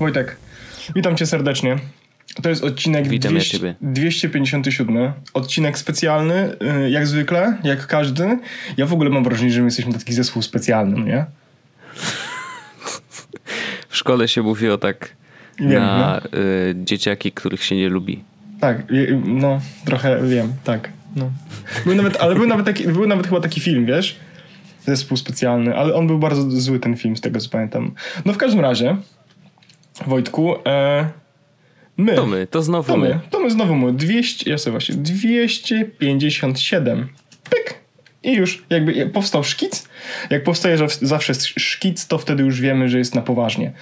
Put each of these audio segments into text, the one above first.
Wojtek, witam cię serdecznie. To jest odcinek Witam 200, ja ciebie. 257. Odcinek specjalny, y, jak zwykle, jak każdy. Ja w ogóle mam wrażenie, że my jesteśmy taki zespół specjalny, no nie? W szkole się mówiło tak Wiem, na y, dzieciaki, których się nie lubi. Tak, y, no, trochę wiem, tak. No. Był nawet, ale był nawet, taki, był nawet chyba taki film, wiesz? Zespół specjalny, ale on był bardzo zły, ten film, z tego co pamiętam. No w każdym razie, Wojtku, e, my. To my, to znowu To my. my, to my znowu my. 200, ja sobie właśnie, 257. Pyk! I już jakby powstał szkic. Jak powstaje że zawsze szkic, to wtedy już wiemy, że jest na poważnie.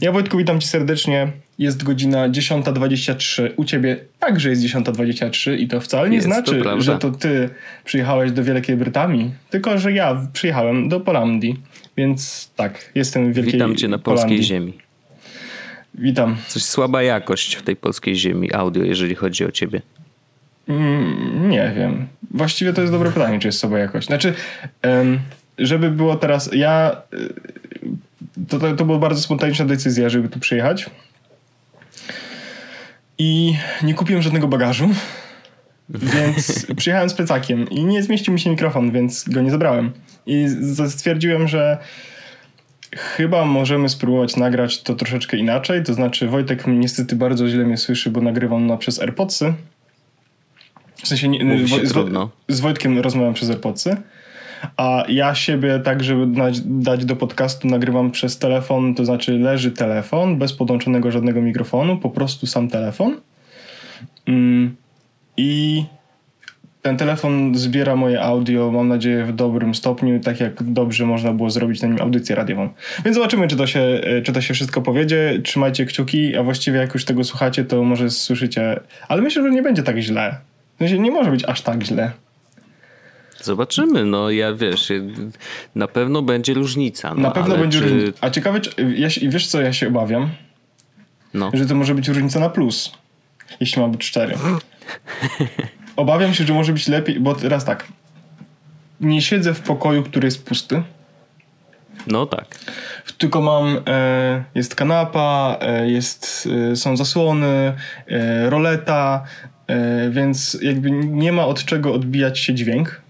Ja Wojtku witam cię serdecznie. Jest godzina 10.23. U ciebie także jest 10.23 i to wcale nie Jest, to znaczy, prawda. że to ty przyjechałeś do Wielkiej Brytanii, tylko że ja przyjechałem do Polandii. Więc tak, jestem w Wielkiej Witam cię na polskiej Polandii. ziemi. Witam. Coś słaba jakość w tej polskiej ziemi audio, jeżeli chodzi o ciebie. Mm, Nie wiem. Właściwie to jest dobre pytanie, czy jest słaba jakość. Znaczy, żeby było teraz. Ja. y, To, to, to była bardzo spontaniczna decyzja, żeby tu przyjechać. I nie kupiłem żadnego bagażu. Więc przyjechałem z plecakiem i nie zmieścił mi się mikrofon, więc go nie zabrałem. I stwierdziłem, że chyba możemy spróbować nagrać to troszeczkę inaczej. To znaczy, Wojtek niestety bardzo źle mnie słyszy, bo nagrywam na przez AirPodsy. W sensie nie, Woj- z, trudno. z Wojtkiem rozmawiam przez AirPodsy, a ja siebie tak, żeby dać, dać do podcastu, nagrywam przez telefon, to znaczy leży telefon bez podłączonego żadnego mikrofonu, po prostu sam telefon. Mm, I ten telefon zbiera moje audio, mam nadzieję, w dobrym stopniu, tak jak dobrze można było zrobić na nim audycję radiową. Więc zobaczymy, czy to się, e, czy to się wszystko powiedzie. Trzymajcie kciuki, a właściwie jak już tego słuchacie, to może słyszycie. Ale myślę, że nie będzie tak źle. W sensie nie może być aż tak źle. Zobaczymy, no ja wiesz, na pewno będzie różnica. No, Na pewno będzie czy... różnica. A ciekawe, czy, ja, wiesz co ja się obawiam? No. Że to może być różnica na plus, jeśli ma być cztery. Obawiam się, że może być lepiej, bo teraz tak. Nie siedzę w pokoju, który jest pusty. no tak. Tylko mam, e, jest kanapa, e, jest, e, są zasłony, e, roleta, e, więc jakby nie ma od czego odbijać się dźwięk,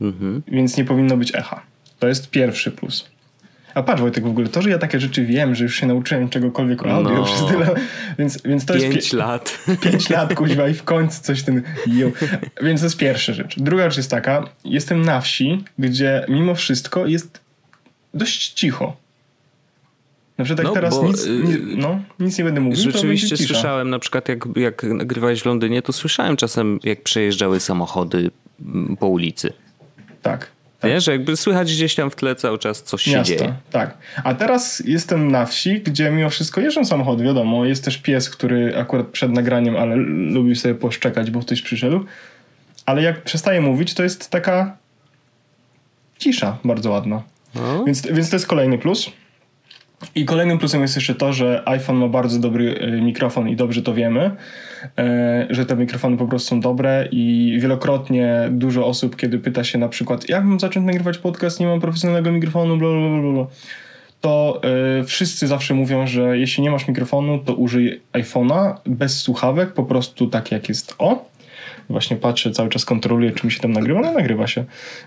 Mhm. więc nie powinno być echa. To jest pierwszy plus. A patrz Wojtek, w ogóle to, że ja takie rzeczy wiem, że już się nauczyłem czegokolwiek o audio No. przez tyle, więc, więc to jest... Pięć lat. Pięć lat, kuźwa, i w końcu coś ten. Więc to jest pierwsza rzecz. Druga rzecz jest taka, jestem na wsi, gdzie mimo wszystko jest dość cicho. Na przykład jak No, teraz bo, nic, y, nie, no, nic nie będę mówił, Rzeczywiście słyszałem, na przykład jak, jak nagrywałeś w Londynie, to słyszałem czasem, jak przejeżdżały samochody mm, po ulicy. Tak. Wiesz, jakby słychać gdzieś tam w tle cały czas coś się dzieje. tak. A teraz jestem na wsi, gdzie mimo wszystko jeżdżą samochody, wiadomo. Jest też pies, który akurat przed nagraniem, ale lubił sobie poszczekać, bo ktoś przyszedł. Ale jak przestaje mówić, to jest taka cisza bardzo ładna. No. Więc, więc to jest kolejny plus. I kolejnym plusem jest jeszcze to, że iPhone ma bardzo dobry e, mikrofon i dobrze to wiemy, e, że te mikrofony po prostu są dobre i wielokrotnie dużo osób, kiedy pyta się na przykład, jak mam zacząć nagrywać podcast, nie mam profesjonalnego mikrofonu, bla bla bla, to e, wszyscy zawsze mówią, że jeśli nie masz mikrofonu, to użyj iPhone'a bez słuchawek, po prostu tak jak jest o. Właśnie patrzę, cały czas kontroluję, czy mi się tam nagrywa, no nagrywa się.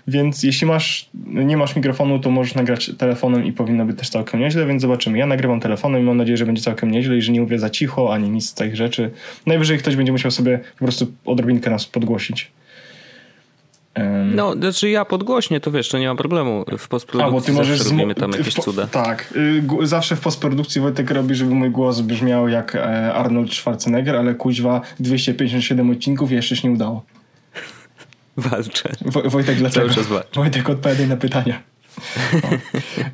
Więc jeśli masz, nie masz mikrofonu, to możesz nagrać telefonem i powinno być też całkiem nieźle, więc zobaczymy. Ja nagrywam telefonem i mam nadzieję, że będzie całkiem nieźle i że nie mówię za cicho, ani nic z tych rzeczy. Najwyżej ktoś będzie musiał sobie po prostu odrobinkę nas podgłosić. No, znaczy ja podgłośnie, to wiesz, to nie ma problemu. W postprodukcji a, bo ty możesz zmo- robimy tam jakieś cuda. Tak. Y, zawsze w postprodukcji Wojtek robi, żeby mój głos brzmiał jak e, Arnold Schwarzenegger, ale kuźwa 257 odcinków i jeszcze się nie udało. Walczę. Wo- Wojtek, dlaczego? Cały czas walczę. Wojtek, odpowiadaj na pytania.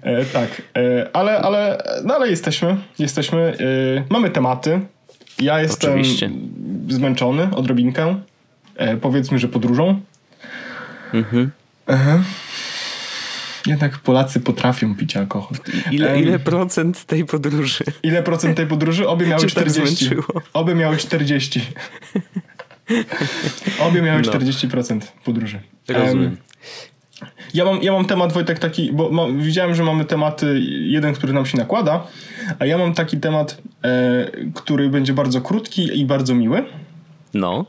E, tak, e, ale, ale, no ale jesteśmy, jesteśmy, e, mamy tematy. Ja jestem Oczywiście. zmęczony odrobinkę. e, powiedzmy, że podróżą. Mhm. Jednak Polacy potrafią pić alkohol. Ile, ile procent tej podróży? Ile procent tej podróży? Obie miały 40. Obie miały 40. Obie miały no. 40% podróży. Rozumiem. Ja mam, ja mam temat, Wojtek, taki, bo mam, widziałem, że mamy tematy, jeden, który nam się nakłada, a ja mam taki temat, e, który będzie bardzo krótki i bardzo miły. No.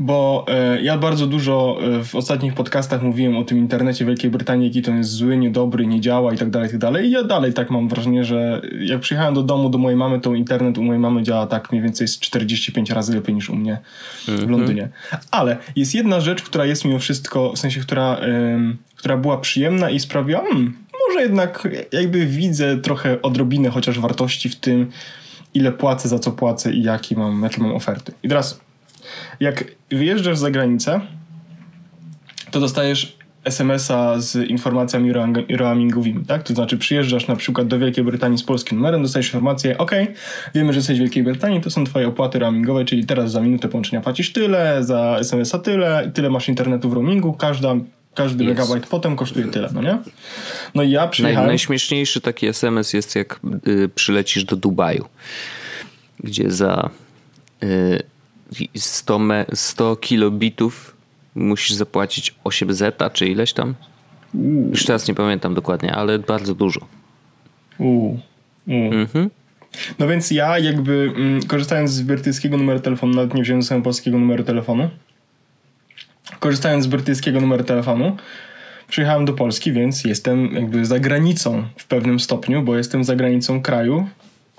Bo e, ja bardzo dużo e, w ostatnich podcastach mówiłem o tym internecie Wielkiej Brytanii, jaki to jest zły, niedobry, nie działa i tak dalej, i tak dalej. I ja dalej tak mam wrażenie, że jak przyjechałem do domu do mojej mamy, to internet u mojej mamy działa tak mniej więcej z 45 razy lepiej niż u mnie w mm -hmm. Londynie. Ale jest jedna rzecz, która jest mimo wszystko, w sensie, która, która była przyjemna i sprawiła, hmm, może jednak jakby widzę trochę odrobinę chociaż wartości w tym, ile płacę, za co płacę i jaki mam, jakie mam oferty. I teraz jak wyjeżdżasz za granicę, to dostajesz SMS-a z informacjami roamingowymi, tak? To znaczy przyjeżdżasz na przykład do Wielkiej Brytanii z polskim numerem, dostajesz informację, ok, wiemy, że jesteś w Wielkiej Brytanii, to są twoje opłaty roamingowe, czyli teraz za minutę połączenia płacisz tyle, za SMS-a tyle, tyle masz internetu w roamingu, każda każdy yes. megabajt potem kosztuje tyle, no nie? No i ja przyjechałem... Naj, najśmieszniejszy taki SMS jest jak y, przylecisz do Dubaju, gdzie za... Y, 100, me, 100 kilobitów musisz zapłacić 8 zeta, czy ileś tam? Już teraz nie pamiętam dokładnie, ale bardzo dużo. Uuu. Uuu. Mhm. No więc ja jakby mm, korzystając z brytyjskiego numeru telefonu, nawet nie wziąłem sobie polskiego numeru telefonu, korzystając z brytyjskiego numeru telefonu, przyjechałem do Polski, więc jestem jakby za granicą w pewnym stopniu, bo jestem za granicą kraju,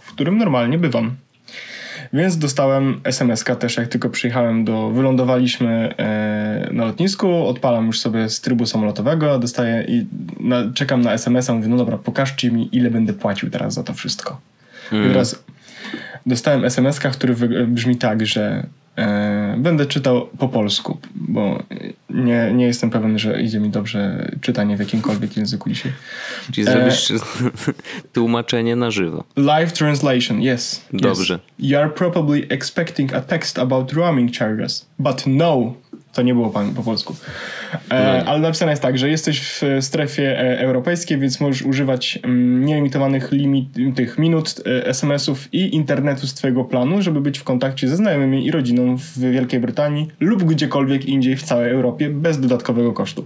w którym normalnie bywam. Więc dostałem SMS-ka też, jak tylko przyjechałem do. Wylądowaliśmy e, na lotnisku, odpalam już sobie z trybu samolotowego, dostaję i na, czekam na SMS-a, mówię, no dobra, pokażcie mi, ile będę płacił teraz za to wszystko. Mm. I teraz dostałem SMS-ka, który brzmi tak, że będę czytał po polsku, bo nie, nie jestem pewien, że idzie mi dobrze czytanie w jakimkolwiek języku dzisiaj. Czyli zrobisz e, tłumaczenie na żywo. Live translation, yes. Dobrze. Yes. You are probably expecting a text about roaming charges, but no, to nie było po polsku. E, ale napisane jest tak, że jesteś w strefie e, europejskiej, więc możesz używać mm, nielimitowanych limit, tych minut e, SMS-ów i internetu z twojego planu, żeby być w kontakcie ze znajomymi i rodziną w Wielkiej Brytanii lub gdziekolwiek indziej w całej Europie bez dodatkowego kosztu.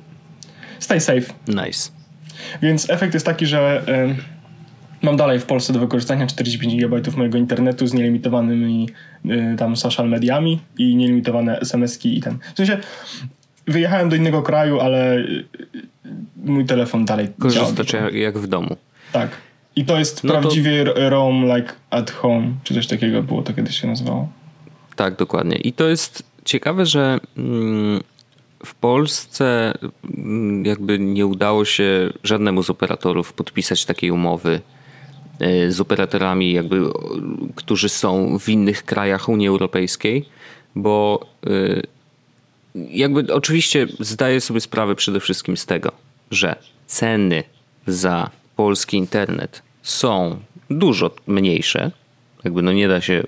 Stay safe. Nice. Więc efekt jest taki, że Mam dalej w Polsce do wykorzystania 45 GB mojego internetu z nielimitowanymi y, tam social mediami i nielimitowane SMS-ki i ten. W sensie wyjechałem do innego kraju, ale y, mój telefon dalej Korzystasz działa. jak w domu. Tak. I to jest no prawdziwie to... roam like at home, czy coś takiego było, to kiedyś się nazywało. Tak, dokładnie. I to jest ciekawe, że mm, w Polsce mm, jakby nie udało się żadnemu z operatorów podpisać takiej umowy z operatorami, jakby, którzy są w innych krajach Unii Europejskiej, bo e, jakby oczywiście zdaję sobie sprawę przede wszystkim z tego, że ceny za polski internet są dużo mniejsze. Jakby no nie da się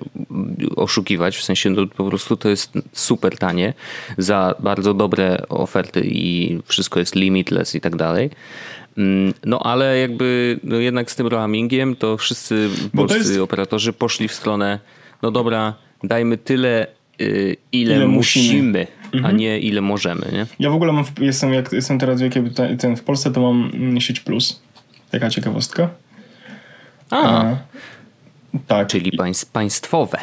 oszukiwać, w sensie no po prostu to jest super tanie za bardzo dobre oferty i wszystko jest limitless i tak dalej. Mm, no ale jakby no jednak z tym roamingiem to wszyscy polscy jest... operatorzy poszli w stronę, no dobra, dajmy tyle, y, ile, ile musimy, musimy mhm. a nie ile możemy. Nie? Ja w ogóle mam, jestem, jak jestem teraz w, ten, w Polsce, to mam mm, sieć plus. Taka ciekawostka. A, a tak. Czyli państw, państwowe.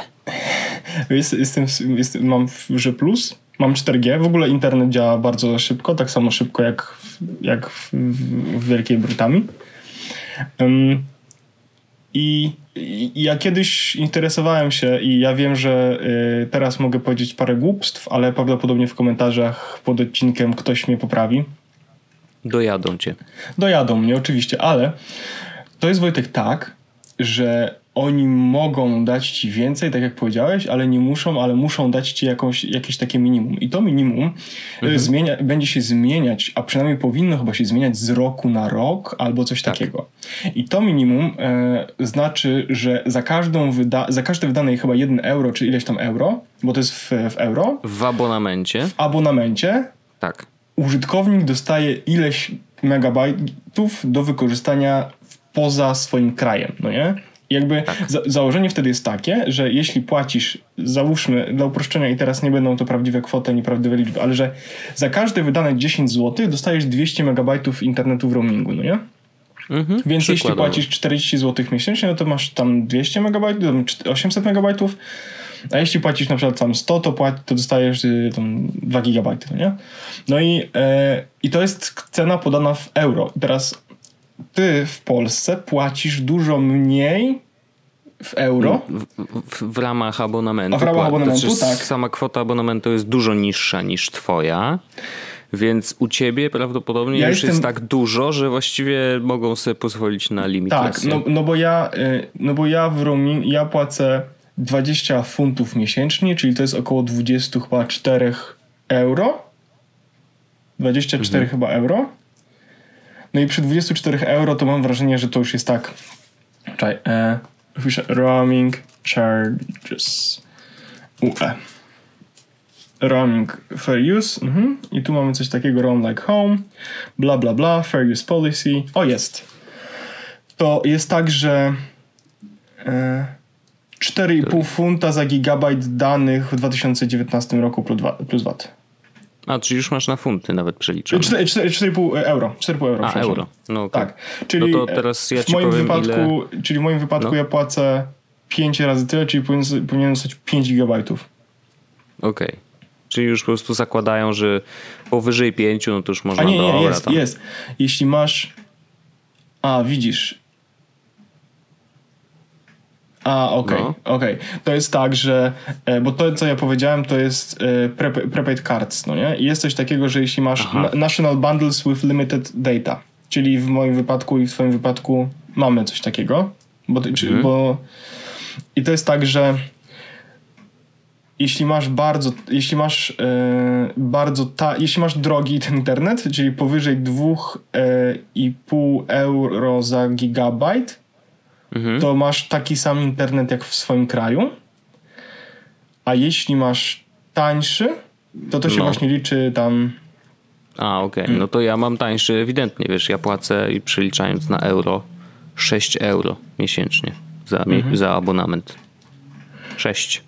Jest, jestem, jestem, mam że plus mam 4G. W ogóle internet działa bardzo szybko, tak samo szybko jak, w, jak w, w Wielkiej Brytanii. Um, i, I ja kiedyś interesowałem się i ja wiem, że y, teraz mogę powiedzieć parę głupstw, ale prawdopodobnie w komentarzach pod odcinkiem ktoś mnie poprawi. Dojadą cię. Dojadą mnie, oczywiście, ale to jest Wojtek tak, że oni mogą dać ci więcej, tak jak powiedziałeś, ale nie muszą, ale muszą dać ci jakąś, jakieś takie minimum. I to minimum mhm. zmienia, będzie się zmieniać, a przynajmniej powinno chyba się zmieniać z roku na rok albo coś tak. takiego. I to minimum e, znaczy, że za, każdą wyda za każde wydane chyba 1 euro, czy ileś tam euro, bo to jest w, w euro. W abonamencie. W abonamencie. Tak. Użytkownik dostaje ileś megabajtów do wykorzystania poza swoim krajem, no nie? Jakby tak. za założenie wtedy jest takie, że jeśli płacisz, załóżmy dla uproszczenia i teraz nie będą to prawdziwe kwoty, nieprawdziwe liczby, ale że za każde wydane 10 zł dostajesz 200 megabajtów internetu w roamingu, no nie? Mhm, Więc jeśli płacisz 40 zł miesięcznie, no to masz tam 200 megabajtów, 800 megabajtów, a jeśli płacisz na przykład tam 100, to, płaci, to dostajesz y, tam 2 gigabajty, no nie? No i, e, i to jest cena podana w euro. I teraz ty w Polsce płacisz dużo mniej w euro. W, w, w ramach abonamentu. A w ramach abonamentu, znaczy, tak. Sama kwota abonamentu jest dużo niższa niż twoja. Więc u ciebie prawdopodobnie ja już jestem... jest tak dużo, że właściwie mogą sobie pozwolić na limit. Tak, no, no, bo ja, y, no bo ja w roaming, ja płacę 20 funtów miesięcznie, czyli to jest około 24 euro. 24 mhm. chyba euro. No i przy 24 euro to mam wrażenie, że to już jest tak. Czekaj, e, roaming charges. UE. Roaming fair use. Mhm. I tu mamy coś takiego roam like home. Bla bla bla. Fair use policy. O, jest. To jest tak, że e, 4,5 funta za gigabajt danych w 2019 roku plus VAT. A, czyli już masz na funty nawet przeliczone. 4,5 euro. 4,5 euro. A, euro. No, okay. Tak. Czyli no to teraz ja w moim wypadku, ile... Czyli w moim wypadku no. ja płacę 5 razy tyle, czyli powinien, powinien zostać 5 gigabajtów. Okej. Okay. Czyli już po prostu zakładają, że powyżej 5, no to już można... A nie, nie, jest, tam. jest. Jeśli masz... A, widzisz, a, okej, okay, no. okej. Okay. To jest tak, że, e, bo to, co ja powiedziałem, to jest e, prepaid cards, no nie? I jest coś takiego, że jeśli masz national bundles with limited data, czyli w moim wypadku i w twoim wypadku mamy coś takiego, bo, mhm. bo i to jest tak, że jeśli masz bardzo, jeśli masz e, bardzo ta, jeśli masz drogi ten internet, czyli powyżej 2,5 euro za gigabajt, mhm. to masz taki sam internet jak w swoim kraju. A jeśli masz tańszy, to to się no. właśnie liczy tam. A, okej. Okay. No to ja mam tańszy ewidentnie, wiesz, ja płacę i przeliczając na euro 6 euro miesięcznie za, mhm. za abonament. 6.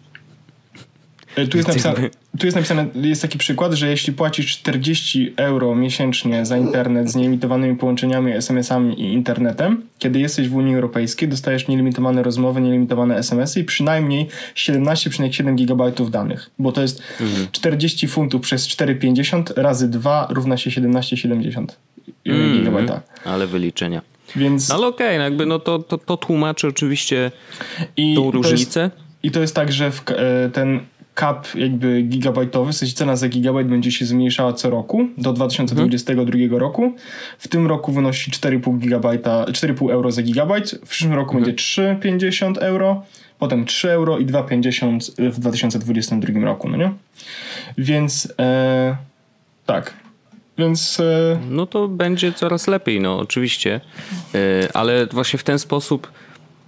E, tu jest, napisane, tu jest napisane, jest taki przykład, że jeśli płacisz 40 euro miesięcznie za internet z nielimitowanymi połączeniami, SMS-ami i internetem, kiedy jesteś w Unii Europejskiej, dostajesz nielimitowane rozmowy, nielimitowane SMS-y i przynajmniej 17,7 GB danych, bo to jest mhm. 40 funtów przez 4,50 razy 2 równa się 17,70 mm, GB. Ale wyliczenia. Więc... No ale okej, okay, no jakby no to, to, to tłumaczy oczywiście I tą różnicę. Jest, I to jest tak, że w, e, ten cap jakby gigabajtowy, w sensie cena za gigabajt będzie się zmniejszała co roku do 2022 mhm. roku. W tym roku wynosi 4,5 gigabajta, 4,5 euro za gigabajt, w przyszłym roku mhm. będzie 3,50 euro, potem 3 euro i 2,50 w 2022 roku, no nie? Więc e, tak, więc. E... No to będzie coraz lepiej, no oczywiście. E, ale właśnie w ten sposób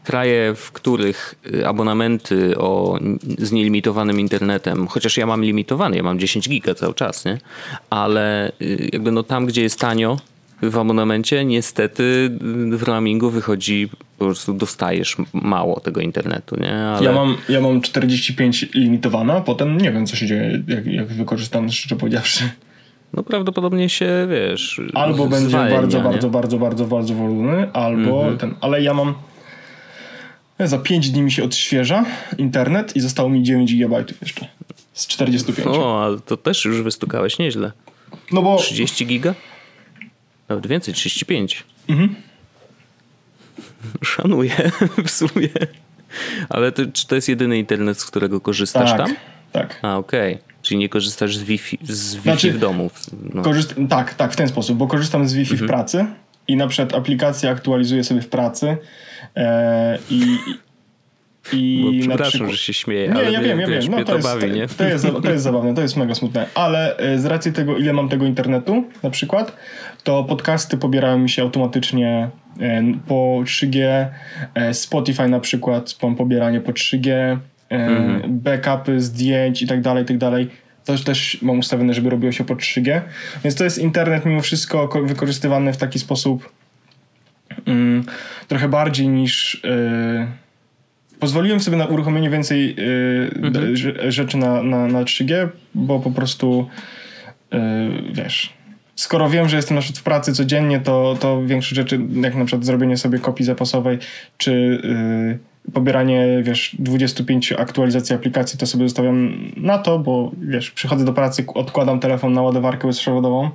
kraje, w których y, abonamenty o, z nielimitowanym internetem, chociaż ja mam limitowany, ja mam 10 giga cały czas, nie? ale y, jakby no tam, gdzie jest tanio w abonamencie, niestety w roamingu wychodzi, po prostu dostajesz mało tego internetu. Nie? Ale... Ja, mam, ja mam 45 limitowana, potem nie wiem, co się dzieje, jak, jak wykorzystam, szczerze powiedziawszy. No prawdopodobnie się, wiesz... Albo będzie bardzo, bardzo, bardzo, bardzo, bardzo wolny, albo mhm. ten... Ale ja mam za 5 dni mi się odświeża internet i zostało mi 9 GB jeszcze. Z 45. O, ale to też już wystukałeś nieźle. No bo... 30 giga? Nawet więcej, 35. Mhm. Szanuję w sumie. Ale to, czy to jest jedyny internet, z którego korzystasz tak, tam? Tak. A, okej. Okay. Czyli nie korzystasz z Wi-Fi, z Wi-Fi znaczy, w domu? No. Korzyst tak, tak, w ten sposób, bo korzystam z Wi-Fi mhm. w pracy i na przykład aplikację aktualizuję sobie w pracy e, i, I przepraszam, przykład... że się śmieję. Nie, ja wiem, ja wiem. No, to, to, jest, bawi, nie? To, jest, to jest zabawne, to jest mega smutne. Ale e, z racji tego, ile mam tego internetu na przykład, to podcasty pobierają mi się automatycznie e, po 3G. E, Spotify na przykład mam pobieranie po 3G. Mhm. Backupy zdjęć i tak dalej, i tak dalej. To też mam ustawione, żeby robiło się po 3G. Więc to jest internet mimo wszystko wykorzystywany w taki sposób mm, trochę bardziej niż... Yy, pozwoliłem sobie na uruchomienie więcej yy, mhm. rzeczy na, na, na 3G, bo po prostu yy, wiesz, skoro wiem, że jestem na przykład w pracy codziennie, to, to większe rzeczy, jak na przykład zrobienie sobie kopii zapasowej, czy yy, pobieranie, wiesz, 25 aktualizacji aplikacji, to sobie zostawiam na to, bo wiesz, przychodzę do pracy, odkładam telefon na ładowarkę bezprzewodową,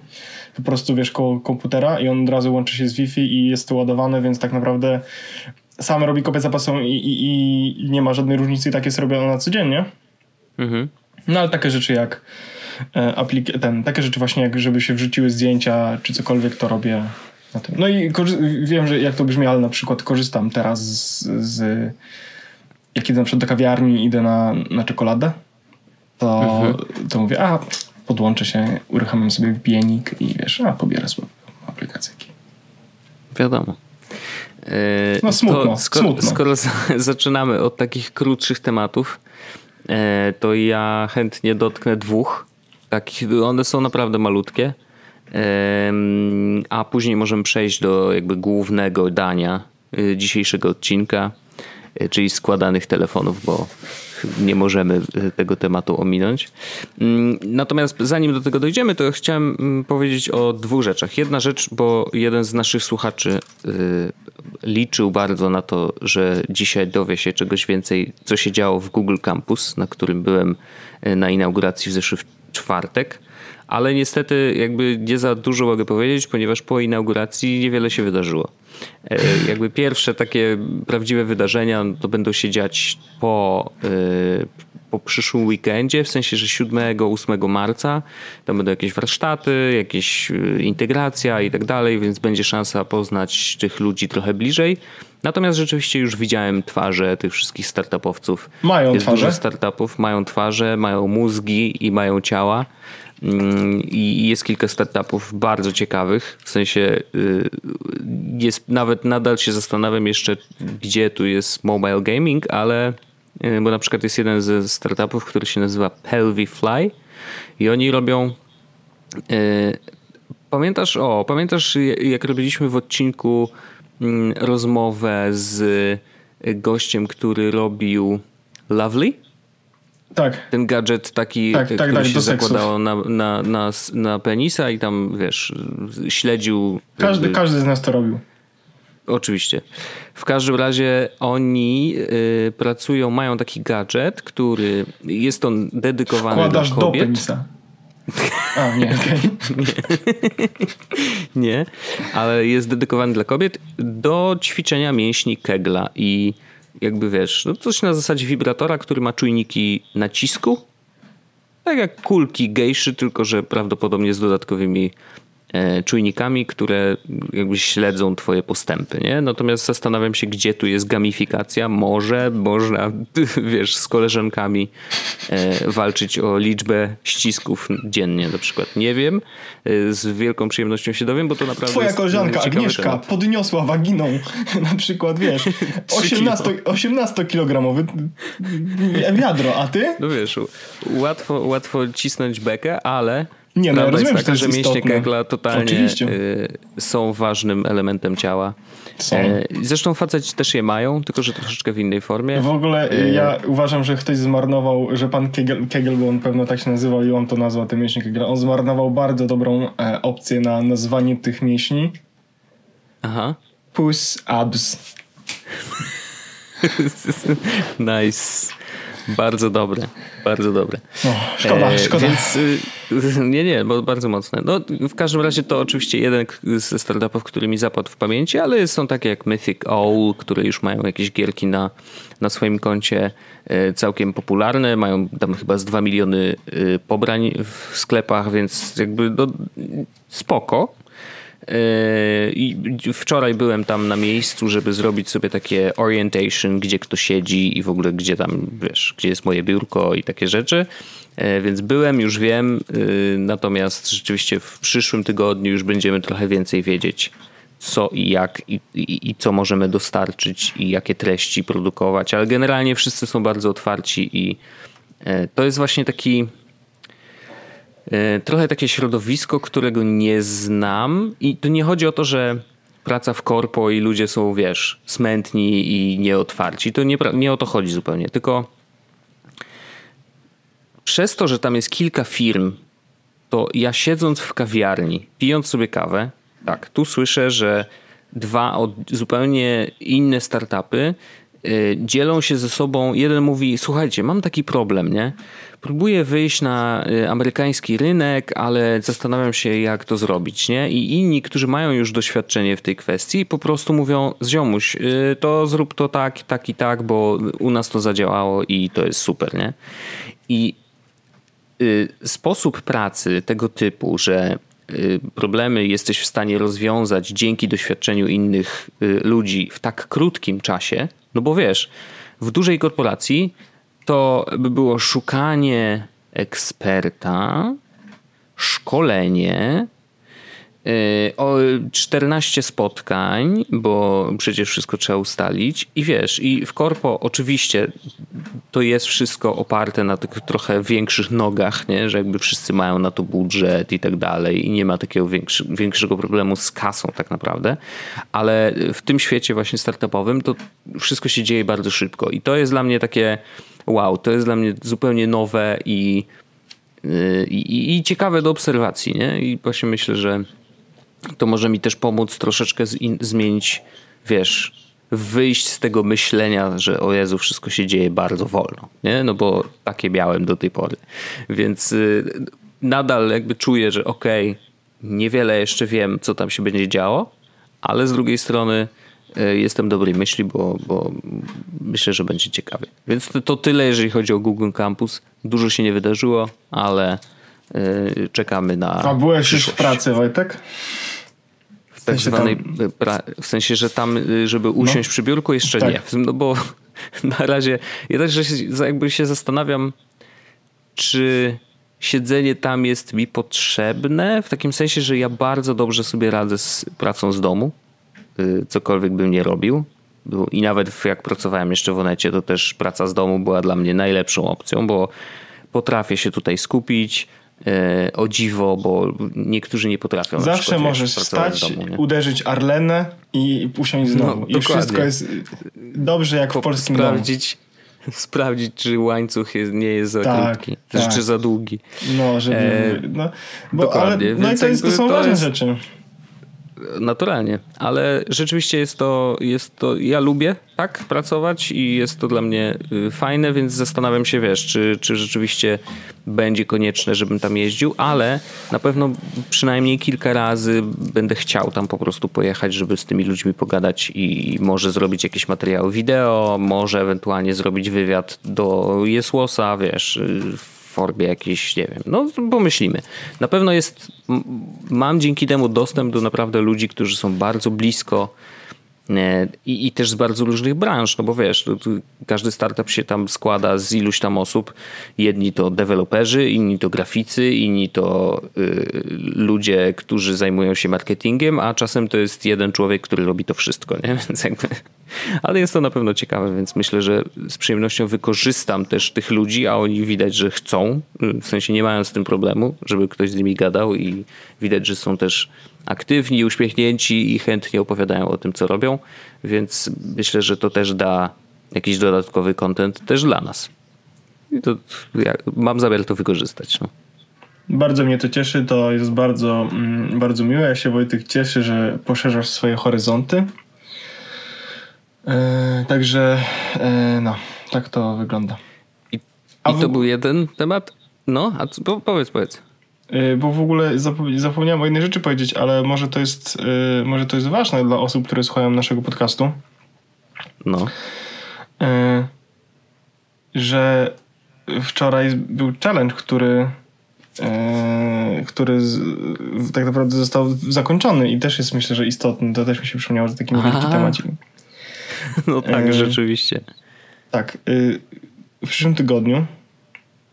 po prostu wiesz, koło komputera i on od razu łączy się z Wi-Fi i jest to ładowane, więc tak naprawdę sam robi kopię zapasową i, i, i nie ma żadnej różnicy i tak jest robione na codziennie. Mhm. No ale takie rzeczy jak e, aplik- ten, takie rzeczy właśnie jak żeby się wrzuciły zdjęcia czy cokolwiek to robię. No i wiem, że jak to brzmi, ale na przykład korzystam teraz z, z jak idę na przykład do kawiarni idę na, na czekoladę, to, mhm. to mówię, a podłączę się, uruchamiam sobie VPN-ik i wiesz, a pobierę sobie aplikację. Wiadomo. No smutno, skoro, smutno. skoro zaczynamy od takich krótszych tematów, e, to ja chętnie dotknę dwóch. Takich, one są naprawdę malutkie. A później możemy przejść do jakby głównego dania e, dzisiejszego odcinka, e, czyli składanych telefonów, bo nie możemy e, tego tematu ominąć. Mm, natomiast zanim do tego dojdziemy, to chciałem mm, powiedzieć o dwóch rzeczach. Jedna rzecz, bo jeden z naszych słuchaczy y, liczył bardzo na to, że dzisiaj dowie się czegoś więcej, co się działo w Google Campus, na którym byłem y, na inauguracji w zeszły czwartek ale niestety jakby nie za dużo mogę powiedzieć, ponieważ po inauguracji niewiele się wydarzyło. E, jakby pierwsze takie prawdziwe wydarzenia to będą się dziać po, e, po przyszłym weekendzie, w sensie, że 7-8 marca tam będą jakieś warsztaty, jakieś e, integracja i tak dalej, więc będzie szansa poznać tych ludzi trochę bliżej. Natomiast rzeczywiście już widziałem twarze tych wszystkich startupowców. Mają Jest twarze. Dużo startupów mają twarze, mają mózgi i mają ciała. Mm, i jest kilka startupów bardzo ciekawych. W sensie y, jest nawet nadal się zastanawiam jeszcze, gdzie tu jest mobile gaming, ale y, bo na przykład jest jeden ze startupów, który się nazywa Pelvify i oni robią y, Pamiętasz, o, pamiętasz jak robiliśmy w odcinku mm, rozmowę z gościem, który robił Lovely? Tak. Ten gadżet taki, tak, tak, który tak, się zakładało na, na, na, na penisa i tam, wiesz, śledził... Każdy, jakby... każdy z nas to robił. Oczywiście. W każdym razie oni y, pracują, mają taki gadżet, który jest on dedykowany Wkładasz dla kobiet. do penisa. A, nie, okay. nie. nie, ale jest dedykowany dla kobiet do ćwiczenia mięśni kegla i jakby wiesz, no coś na zasadzie wibratora, który ma czujniki nacisku. Tak jak kulki gejszy, tylko że prawdopodobnie z dodatkowymi czujnikami, które jakby śledzą twoje postępy, nie? Natomiast zastanawiam się, gdzie tu jest gamifikacja. Może można, wiesz, z koleżankami e, walczyć o liczbę ścisków dziennie na przykład. Nie wiem. E, z wielką przyjemnością się dowiem, bo to naprawdę Twoja koleżanka Agnieszka temat. podniosła waginą na przykład, wiesz, 18, 18 kilogramowy wiadro, a ty? No wiesz, łatwo, łatwo cisnąć bekę, ale nie, no ja rozumiem, jest taka, że, że mięśnie Kegla totalnie y, są ważnym elementem ciała. Są. E, zresztą faceci też je mają, tylko że troszeczkę w innej formie. W ogóle y, ja uważam, że ktoś zmarnował, że pan Kegel, Kegel, bo on pewno tak się nazywał i on to nazwał te mięśnie Kegla, on zmarnował bardzo dobrą e, opcję na nazwanie tych mięśni. Aha. Puss abs. nice. Bardzo dobre, bardzo dobre. No, szkoda, e, szkoda. Więc, y, nie, nie, bo bardzo mocne. No, w każdym razie to oczywiście jeden ze startupów, który mi zapadł w pamięci, ale są takie jak Mythic Owl, które już mają jakieś gierki na, na swoim koncie e, całkiem popularne. Mają tam chyba z 2 miliony y, pobrań w sklepach, więc jakby no, spoko. I wczoraj byłem tam na miejscu, żeby zrobić sobie takie orientation, gdzie kto siedzi i w ogóle gdzie tam, wiesz, gdzie jest moje biurko i takie rzeczy. Więc byłem, już wiem, natomiast rzeczywiście w przyszłym tygodniu już będziemy trochę więcej wiedzieć co i jak i, i, i, co możemy dostarczyć i jakie treści produkować, ale generalnie wszyscy są bardzo otwarci i to jest właśnie taki trochę takie środowisko, którego nie znam i to nie chodzi o to, że praca w korpo i ludzie są, wiesz, smętni i nieotwarci. To nie, nie o to chodzi zupełnie, tylko przez to, że tam jest kilka firm, to ja siedząc w kawiarni, pijąc sobie kawę, tak, tu słyszę, że dwa zupełnie inne startupy dzielą się ze sobą. Jeden mówi: Słuchajcie, mam taki problem, nie? Próbuję wyjść na y, amerykański rynek, ale zastanawiam się, jak to zrobić, nie? I inni, którzy mają już doświadczenie w tej kwestii, po prostu mówią: Ziomuś, y, to zrób to tak, tak i tak, bo u nas to zadziałało i to jest super, nie? I sposób pracy tego typu, że Y, problemy jesteś w stanie rozwiązać dzięki doświadczeniu innych y, ludzi w tak krótkim czasie, no bo wiesz, w dużej korporacji to by było szukanie eksperta, szkolenie, o 14 spotkań, bo przecież wszystko trzeba ustalić i wiesz, i w korpo oczywiście to jest wszystko oparte na tych trochę większych nogach, nie? że jakby wszyscy mają na to budżet i tak dalej i nie ma takiego większy, większego problemu z kasą tak naprawdę, ale w tym świecie właśnie startupowym to wszystko się dzieje bardzo szybko i to jest dla mnie takie wow, to jest dla mnie zupełnie nowe i, y, i, i ciekawe do obserwacji, nie? I właśnie myślę, że to może mi też pomóc troszeczkę zmienić, wiesz, wyjść z tego myślenia, że o Jezu, wszystko się dzieje bardzo wolno, nie? No bo takie miałem do tej pory. Więc y, nadal jakby czuję, że okej, okay, niewiele jeszcze wiem, co tam się będzie działo, ale z drugiej strony y, jestem dobrej myśli, bo, bo myślę, że będzie ciekawie. Więc to, to tyle, jeżeli chodzi o Google Campus. Dużo się nie wydarzyło, ale czekamy na. A byłeś już w pracy, Wojtek? W tak zwanej, w sensie, że tam, y, żeby no. usiąść no. przy biurku, jeszcze tak. nie. No bo na razie, ja też jakby się zastanawiam, czy siedzenie tam jest mi potrzebne, w takim sensie, że ja bardzo dobrze sobie radzę z pracą z domu, y, cokolwiek bym nie robił. I nawet jak pracowałem jeszcze w Onecie, to też praca z domu była dla mnie najlepszą opcją, bo potrafię się tutaj skupić, o dziwo, bo niektórzy nie potrafią. Zawsze przykład, możesz stać, domu, uderzyć Arlenę i usiąść znowu. No, I wszystko jest dobrze jak w polskim sprawdzić, domu. Sprawdzić, czy łańcuch jest, nie jest za tak, krótki, tak. czy za długi. No, żeby... E, no, bo. Ale, no i to, jest, to są to ważne jest, rzeczy naturalnie, ale rzeczywiście jest to, jest to, ja lubię tak pracować i jest to dla mnie y, fajne, więc zastanawiam się, wiesz, czy, czy rzeczywiście będzie konieczne, żebym tam jeździł, ale na pewno przynajmniej kilka razy będę chciał tam po prostu pojechać, żeby z tymi ludźmi pogadać i może zrobić jakieś materiały wideo, może ewentualnie zrobić wywiad do Jesłosa, wiesz, y, formie jakiejś, nie wiem, no pomyślimy. Na pewno jest, mam dzięki temu dostęp do naprawdę ludzi, którzy są bardzo blisko I, I, też z bardzo różnych branż, no bo wiesz, każdy startup się tam składa z iluś tam osób. Jedni to deweloperzy, inni to graficy, inni to y, ludzie, którzy zajmują się marketingiem, a czasem to jest jeden człowiek, który robi to wszystko, nie? Więc jakby, ale jest to na pewno ciekawe, więc myślę, że z przyjemnością wykorzystam też tych ludzi, a oni widać, że chcą, w sensie nie mają z tym problemu, żeby ktoś z nimi gadał i widać, że są też aktywni, uśmiechnięci i chętnie opowiadają o tym, co robią, więc myślę, że to też da jakiś dodatkowy kontent też dla nas. I to ja mam zamiar to wykorzystać. No. Bardzo mnie to cieszy, to jest bardzo, mm, bardzo miłe. Ja się Wojtek cieszę, że poszerzasz swoje horyzonty. E, także e, no, tak to wygląda. I, i to był jeden temat? No, a co, powiedz, powiedz. Y, bo w ogóle zapomniałem o jednej rzeczy powiedzieć, ale może to jest, y, może to jest ważne dla osób, które słuchają naszego podcastu. No. Y, że wczoraj był challenge, który e, który z, tak naprawdę został zakończony i też jest myślę, że istotny. To też mi się przypomniało, że taki wielki temacik. No tak, e, rzeczywiście. Tak. Y, w przyszłym tygodniu,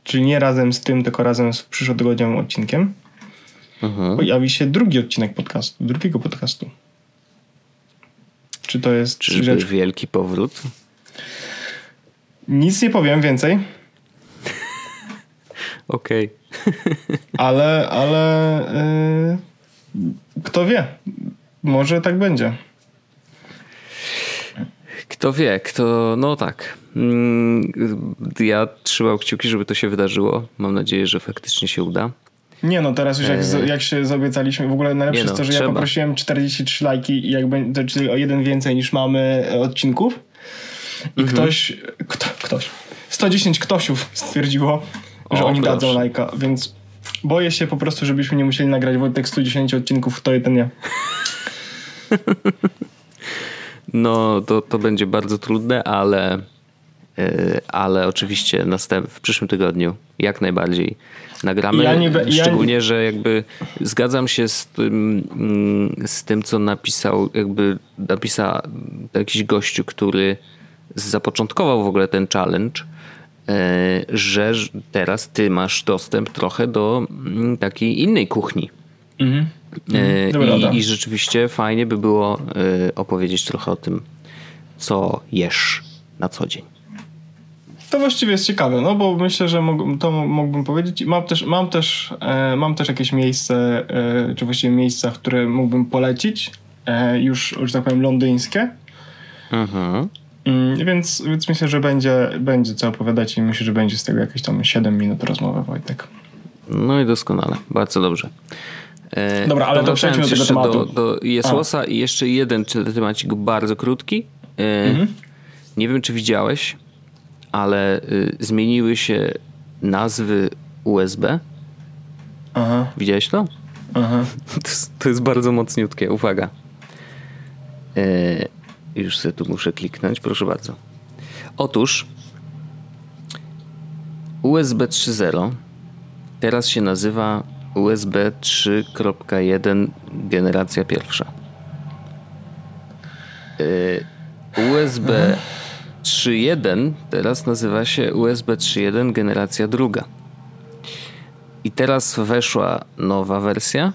czyli nie razem z tym, tylko razem z przyszłotygodniowym odcinkiem, mhm. pojawi się drugi odcinek podcastu, drugiego podcastu. Czy to jest Czyżby rzecz... wielki powrót? Nic nie powiem więcej. Okej. Ale, ale yy, kto wie? Może tak będzie. Kto wie, kto, no tak. Mm, ja trzymał kciuki, żeby to się wydarzyło. Mam nadzieję, że faktycznie się uda. Nie no, teraz już jak, e... jak się zaobiecaliśmy, w ogóle najlepsze jest no, to, że trzeba. ja poprosiłem 43 lajki i jak będzie, czyli o jeden więcej niż mamy e, odcinków. I mhm. ktoś, kto, ktoś, 110 ktośów stwierdziło, że o, oni proszę. dadzą lajka, więc boję się po prostu, żebyśmy nie musieli nagrać Wojtek 110 odcinków, to jeden nie. No, to, to będzie bardzo trudne, ale, e, ale oczywiście następ, w przyszłym tygodniu jak najbardziej nagramy. Ja nie, Szczególnie, ja nie... że jakby zgadzam się z tym, mm, z tym, co napisał, jakby napisał jakiś gościu, który zapoczątkował w ogóle ten challenge, e, że teraz ty masz dostęp trochę do mm, takiej innej kuchni. Mhm. E, mhm. I, I, rzeczywiście fajnie by było e, opowiedzieć trochę o tym, co jesz na co dzień. To właściwie jest ciekawe, no bo myślę, że mógł, to mógłbym powiedzieć. Mam też, mam też, e, mam też jakieś miejsce, czy właściwie miejsca, które mógłbym polecić, już, że tak powiem, londyńskie. Mhm. Mm, więc, więc myślę, że będzie, będzie co opowiadać i myślę, że będzie z tego jakieś tam 7 minut rozmowy, Wojtek. No i doskonale, bardzo dobrze. E, Dobra, ale to przejdźmy do tego tematu. Do, do Jesłosa i jeszcze jeden temacik bardzo krótki. E, mhm. Nie wiem, czy widziałeś, ale y, zmieniły się nazwy USB. Aha. Widziałeś to? Aha. To jest, to jest bardzo mocniutkie. Uwaga. E, już sobie tu muszę kliknąć, proszę bardzo. Otóż USB 3.0 teraz się nazywa USB 3.1 generacja pierwsza. USB 3.1 teraz nazywa się USB 3.1 generacja druga. I teraz weszła nowa wersja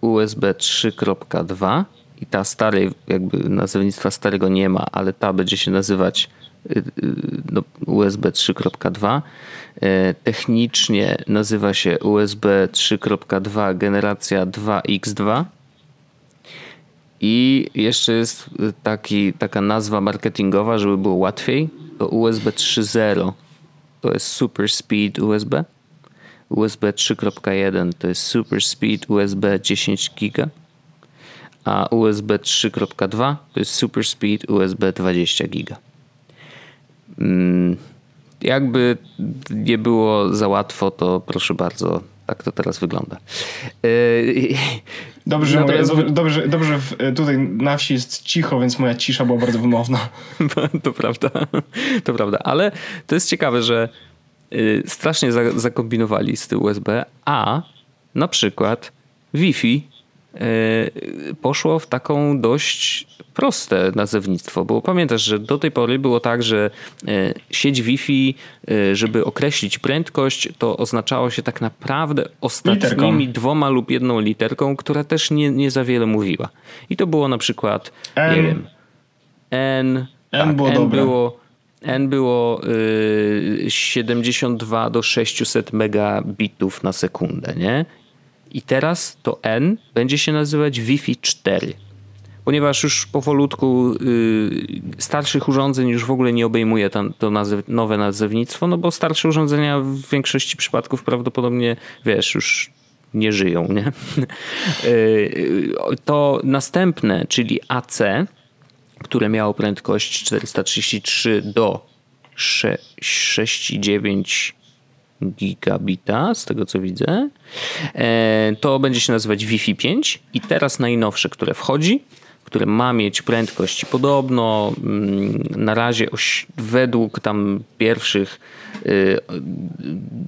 USB 3.2 i ta starej, jakby nazewnictwa starego nie ma, ale ta będzie się nazywać y, y, USB 3.2. E, technicznie nazywa się USB 3.2 generacja 2X2. I jeszcze jest taki, taka nazwa marketingowa, żeby było łatwiej. To USB 3.0 to jest Super Speed USB. USB 3.1 to jest Super Speed USB 10 GB a USB 3.2 to jest Super Speed USB 20 GB. Mm, jakby nie było za łatwo, to proszę bardzo, tak to teraz wygląda. E, dobrze, Natomiast... moja, dobrze, dobrze tutaj na wsi jest cicho, więc moja cisza była bardzo wymowna. to prawda, to prawda, ale to jest ciekawe, że y, strasznie zakombinowali z tym USB, a na przykład Wi-Fi poszło w taką dość proste nazewnictwo, bo pamiętasz, że do tej pory było tak, że e, sieć Wi-Fi, e, żeby określić prędkość, to oznaczało się tak naprawdę ostatnimi literką. dwoma lub jedną literką, która też nie, nie za wiele mówiła. I to było na przykład, N. nie wiem, N, N tak, było N dobre. było N było y, 72 do 600 megabitów na sekundę, nie? I teraz to N będzie się nazywać Wi-Fi 4. Ponieważ już powolutku yy, starszych urządzeń już w ogóle nie obejmuje to, to nowe nazewnictwo, no bo starsze urządzenia w większości przypadków prawdopodobnie, wiesz, już nie żyją, nie? Yy, to następne, czyli AC, które miało prędkość 433 do 6,9 gigabita, z tego co widzę. E, to będzie się nazywać Wi-Fi 5 i teraz najnowsze, które wchodzi, które ma mieć prędkość podobno mm, na razie według tam pierwszych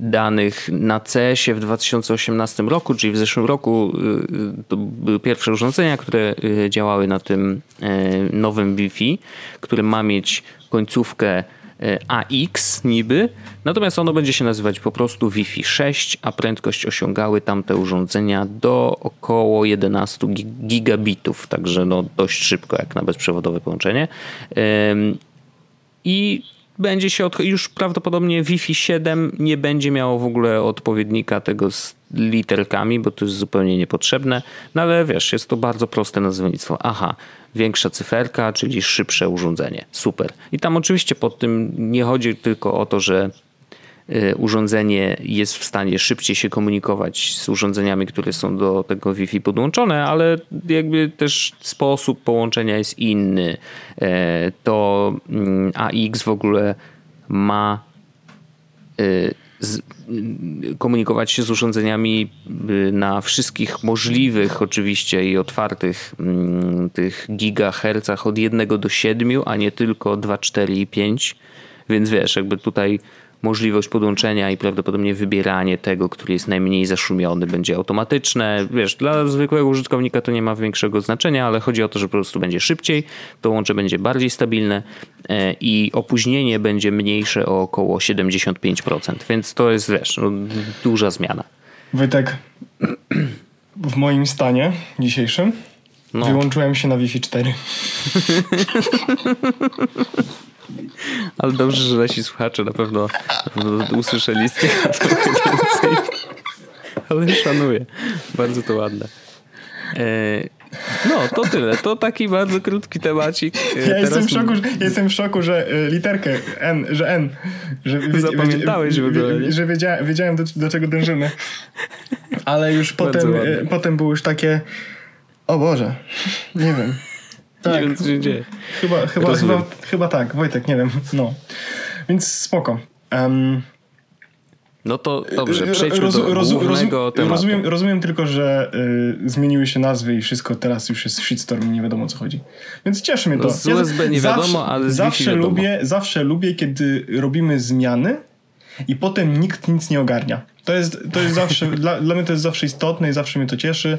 danych na CS-ie w 2018 roku, czyli w zeszłym roku to były pierwsze urządzenia, które działały na tym nowym Wi-Fi, który ma mieć końcówkę AX niby, natomiast ono będzie się nazywać po prostu Wi-Fi 6, a prędkość osiągały tamte urządzenia do około 11 gigabitów, także no dość szybko jak na bezprzewodowe połączenie. I będzie się od, już prawdopodobnie Wi-Fi 7 nie będzie miało w ogóle odpowiednika tego z literkami, bo to jest zupełnie niepotrzebne. No ale wiesz, jest to bardzo proste nazewnictwo. Aha, większa cyferka, czyli szybsze urządzenie. Super. I tam oczywiście pod tym nie chodzi tylko o to, że y, urządzenie jest w stanie szybciej się komunikować z urządzeniami, które są do tego Wi-Fi podłączone, ale jakby też sposób połączenia jest inny. E, to mm, AX w ogóle ma y, komunikować się z urządzeniami y, na wszystkich możliwych oczywiście i otwartych mm, tych gigahercach od 1 do 7, a nie tylko 2, 4 i 5. Więc wiesz, jakby tutaj możliwość podłączenia i prawdopodobnie wybieranie tego, który jest najmniej zaszumiony, będzie automatyczne. Wiesz, dla zwykłego użytkownika to nie ma większego znaczenia, ale chodzi o to, że po prostu będzie szybciej, to łącze będzie bardziej stabilne e, i opóźnienie będzie mniejsze o około 75%, więc to jest, wiesz, no, duża zmiana. Wojtek, w moim stanie dzisiejszym no. wyłączyłem się na Wi-Fi 4. Ale dobrze, że nasi słuchacze na pewno, na pewno usłyszeli z tego trochę więcej. Ale szanuję. Bardzo to ładne. E, no, to tyle. To taki bardzo krótki temacik. E, ja jestem w szoku, że, jestem w szoku, że e, literkę N, że N. Że Zapamiętałeś w ogóle, Że wiedziałem, wiedziałem do, do czego dążymy. Ale już potem, potem było już takie o Boże, nie wiem. Tak. Nie wiem, co się dzieje. Chyba, chyba, chyba, chyba tak, Wojtek, nie wiem. No. Więc spoko. Um, no to dobrze, przejdźmy roz, do roz, głównego roz, tematu. Rozumiem, rozumiem tylko, że y, zmieniły się nazwy i wszystko teraz już jest shitstorm i nie wiadomo o co chodzi. Więc cieszy mnie to. No z USB ja nie wiadomo, zawsze, ale z zawsze wiadomo. lubię, zawsze lubię, kiedy robimy zmiany i potem nikt nic nie ogarnia. To jest, to jest zawsze, dla, dla mnie to jest zawsze istotne i zawsze mnie to cieszy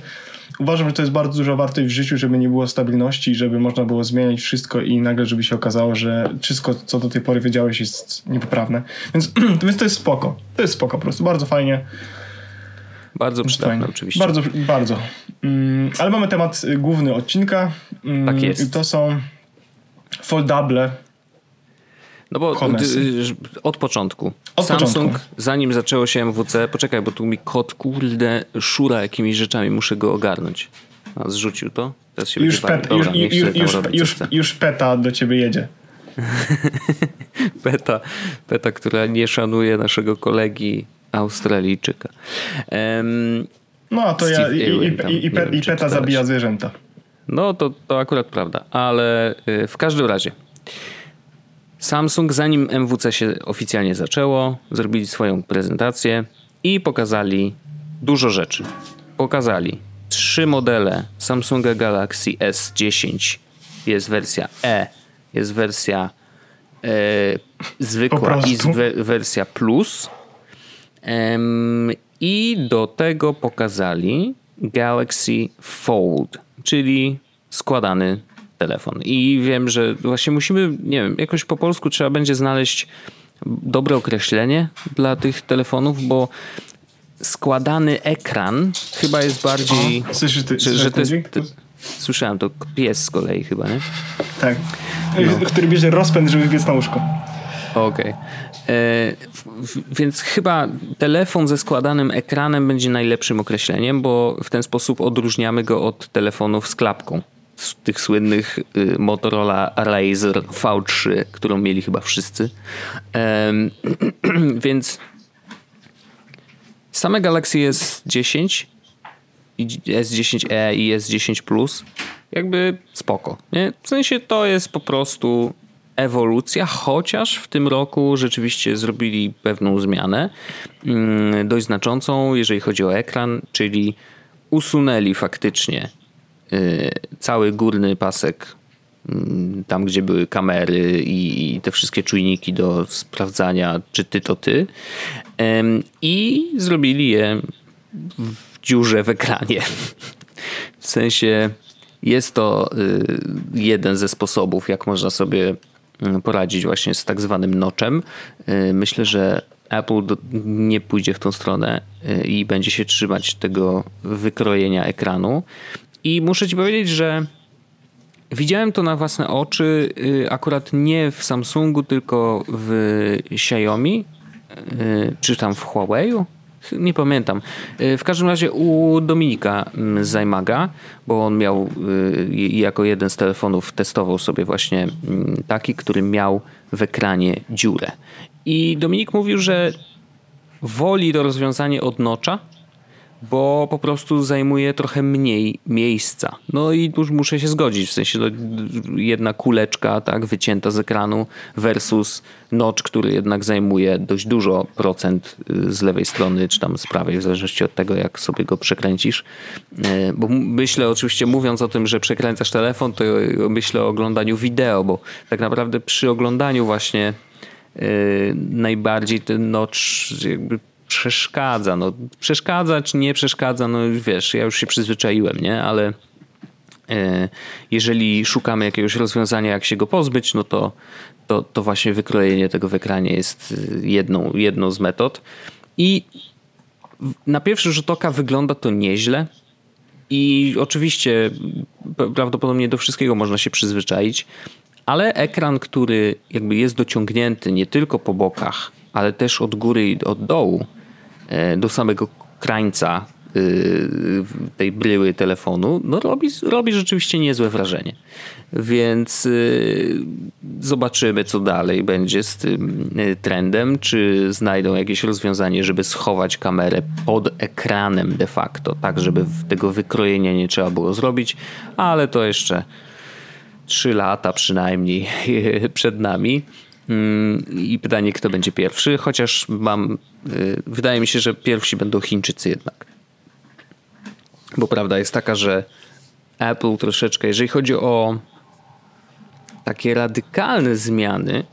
uważam, że to jest bardzo duża wartość w życiu, żeby nie było stabilności, żeby można było zmieniać wszystko i nagle, żeby się okazało, że wszystko, co do tej pory wiedziałeś, jest niepoprawne. Więc, więc to jest spoko. To jest spoko po prostu. Bardzo fajnie. Bardzo przydatne oczywiście. Bardzo, bardzo. Mm, ale mamy temat główny odcinka. Mm, tak jest. I to są foldable no bo od początku. Od Samsung, początku. zanim zaczęło się MWC, poczekaj, bo tu mi kot kurde szura jakimiś rzeczami, muszę go ogarnąć. A zrzucił to? Teraz się już, pet, Dobra, już, już, już, już, już peta do ciebie jedzie. peta, peta, która nie szanuje naszego kolegi Australijczyka. Um, no a to ja i, i, i, i, wiem, i peta zabija zwierzęta. No to, to akurat prawda, ale y, w każdym razie Samsung, zanim MWC się oficjalnie zaczęło, zrobili swoją prezentację i pokazali dużo rzeczy. Pokazali trzy modele Samsunga Galaxy S10. Jest wersja E, jest wersja e, zwykła i wersja Plus. Ehm, I do tego pokazali Galaxy Fold, czyli składany telefon. I wiem, że właśnie musimy, nie wiem, jakoś po polsku trzeba będzie znaleźć dobre określenie dla tych telefonów, bo składany ekran chyba jest bardziej. O, słyszysz ty, że, że to jest. słyszałem, to pies z kolei chyba, nie? Tak. No. Który bierze rozpęd, żeby biec na łóżko. Okej. Okay. E, więc chyba telefon ze składanym ekranem będzie najlepszym określeniem, bo w ten sposób odróżniamy go od telefonów z klapką tych słynnych y, Motorola Razer V3, którą mieli chyba wszyscy. Więc same Galaxy S10 S10e i S10 Plus jakby spoko. Nie? W sensie to jest po prostu ewolucja, chociaż w tym roku rzeczywiście zrobili pewną zmianę mm, dość znaczącą, jeżeli chodzi o ekran, czyli usunęli faktycznie cały górny pasek mm, tam gdzie były kamery i, te wszystkie czujniki do sprawdzania, czy ty to ty. I zrobili je w dziurze w ekranie. W sensie jest to y, jeden ze sposobów, jak można sobie mm, poradzić właśnie z tak zwanym noczem. Y, myślę, że Apple nie pójdzie w tą stronę y, i będzie się trzymać tego wykrojenia ekranu. I muszę ci powiedzieć, że widziałem to na własne oczy, akurat nie w Samsungu, tylko w Xiaomi, czy tam w Huawei'u nie pamiętam. Y, w każdym razie u Dominika mm, Zajmaga, bo on miał y, jako jeden z telefonów testował sobie właśnie mm, taki, który miał w ekranie dziurę. I Dominik mówił, że woli to rozwiązanie od nocza, bo po prostu zajmuje trochę mniej miejsca. No i już muszę się zgodzić, w sensie jedna kuleczka tak wycięta z ekranu versus notch, który jednak zajmuje dość dużo procent y, z lewej strony, czy tam z prawej, w zależności od tego, jak sobie go przekręcisz. Y, bo myślę oczywiście, mówiąc o tym, że przekręcasz telefon, to myślę o oglądaniu wideo, bo tak naprawdę przy oglądaniu właśnie y, najbardziej ten notch jakby przeszkadza. No, przeszkadza czy nie przeszkadza, no wiesz, ja już się przyzwyczaiłem, nie? Ale e, jeżeli szukamy jakiegoś rozwiązania, jak się go pozbyć, no to, to, to właśnie wykrojenie tego w ekranie jest e, jedną, jedną z metod. I na pierwszy rzut oka wygląda to nieźle. I oczywiście prawdopodobnie do wszystkiego można się przyzwyczaić, ale ekran, który jakby jest dociągnięty nie tylko po bokach, ale też od góry i od dołu, do samego krańca y, tej bryły telefonu, no robi, robi rzeczywiście niezłe wrażenie. Więc y, zobaczymy, co dalej będzie z tym trendem. Czy znajdą jakieś rozwiązanie, żeby schować kamerę pod ekranem de facto, tak żeby tego wykrojenia nie trzeba było zrobić, ale to jeszcze 3 lata przynajmniej przed nami. Mm, I pytanie, kto będzie pierwszy, chociaż mam, y, wydaje mi się, że pierwsi będą Chińczycy jednak. Bo prawda jest taka, że Apple troszeczkę, jeżeli chodzi o takie radykalne zmiany,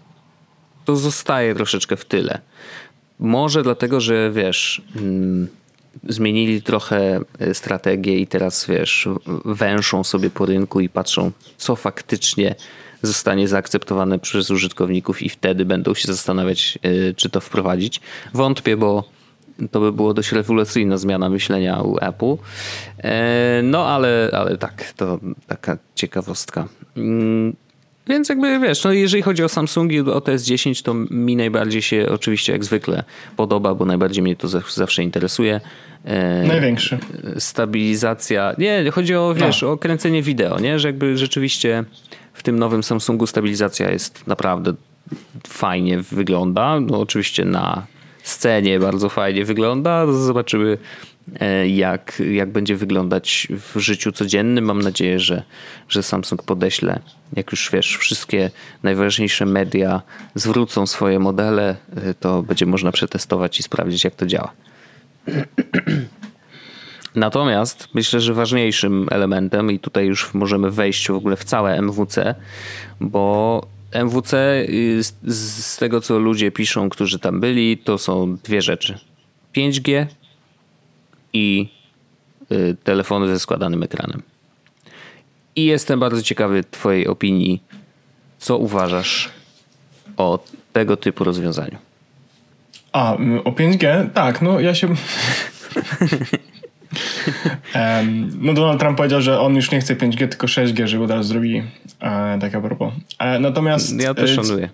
to zostaje troszeczkę w tyle. Może dlatego, że wiesz, mm, zmienili trochę y, strategię i teraz wiesz, węszą sobie po rynku i patrzą, co faktycznie zostanie zaakceptowane przez użytkowników i wtedy będą się zastanawiać, e, czy to wprowadzić. Wątpię, bo to by było dość rewolucyjna zmiana myślenia u Apple. E, no ale, ale tak, to taka ciekawostka. Mm, więc jakby wiesz, no jeżeli chodzi o Samsungi, o TS10, to mi najbardziej się oczywiście jak zwykle podoba, bo najbardziej mnie to zawsze interesuje. E, Największy. Stabilizacja. Nie, chodzi o, wiesz, no. o kręcenie wideo, nie? Że jakby rzeczywiście tym nowym Samsungu stabilizacja jest naprawdę fajnie wygląda. No oczywiście na scenie bardzo fajnie wygląda. Zobaczymy e, jak, jak będzie wyglądać w życiu codziennym. Mam nadzieję, że, że Samsung podeśle, jak już wiesz, wszystkie najważniejsze media zwrócą swoje modele, e, to będzie można przetestować i sprawdzić, jak to działa. Natomiast myślę, że ważniejszym elementem, i tutaj już możemy wejść w ogóle w całe MWC, bo MWC z tego, co ludzie piszą, którzy tam byli, to są dwie rzeczy: 5G i y, telefony ze składanym ekranem. I jestem bardzo ciekawy Twojej opinii. Co uważasz o tego typu rozwiązaniu? A, o 5G? Tak, no ja się. no Donald Trump powiedział, że on już nie chce 5G, tylko 6G, żeby od razu zrobili. E, tak a propos. E, natomiast... Ja też e, szanuję.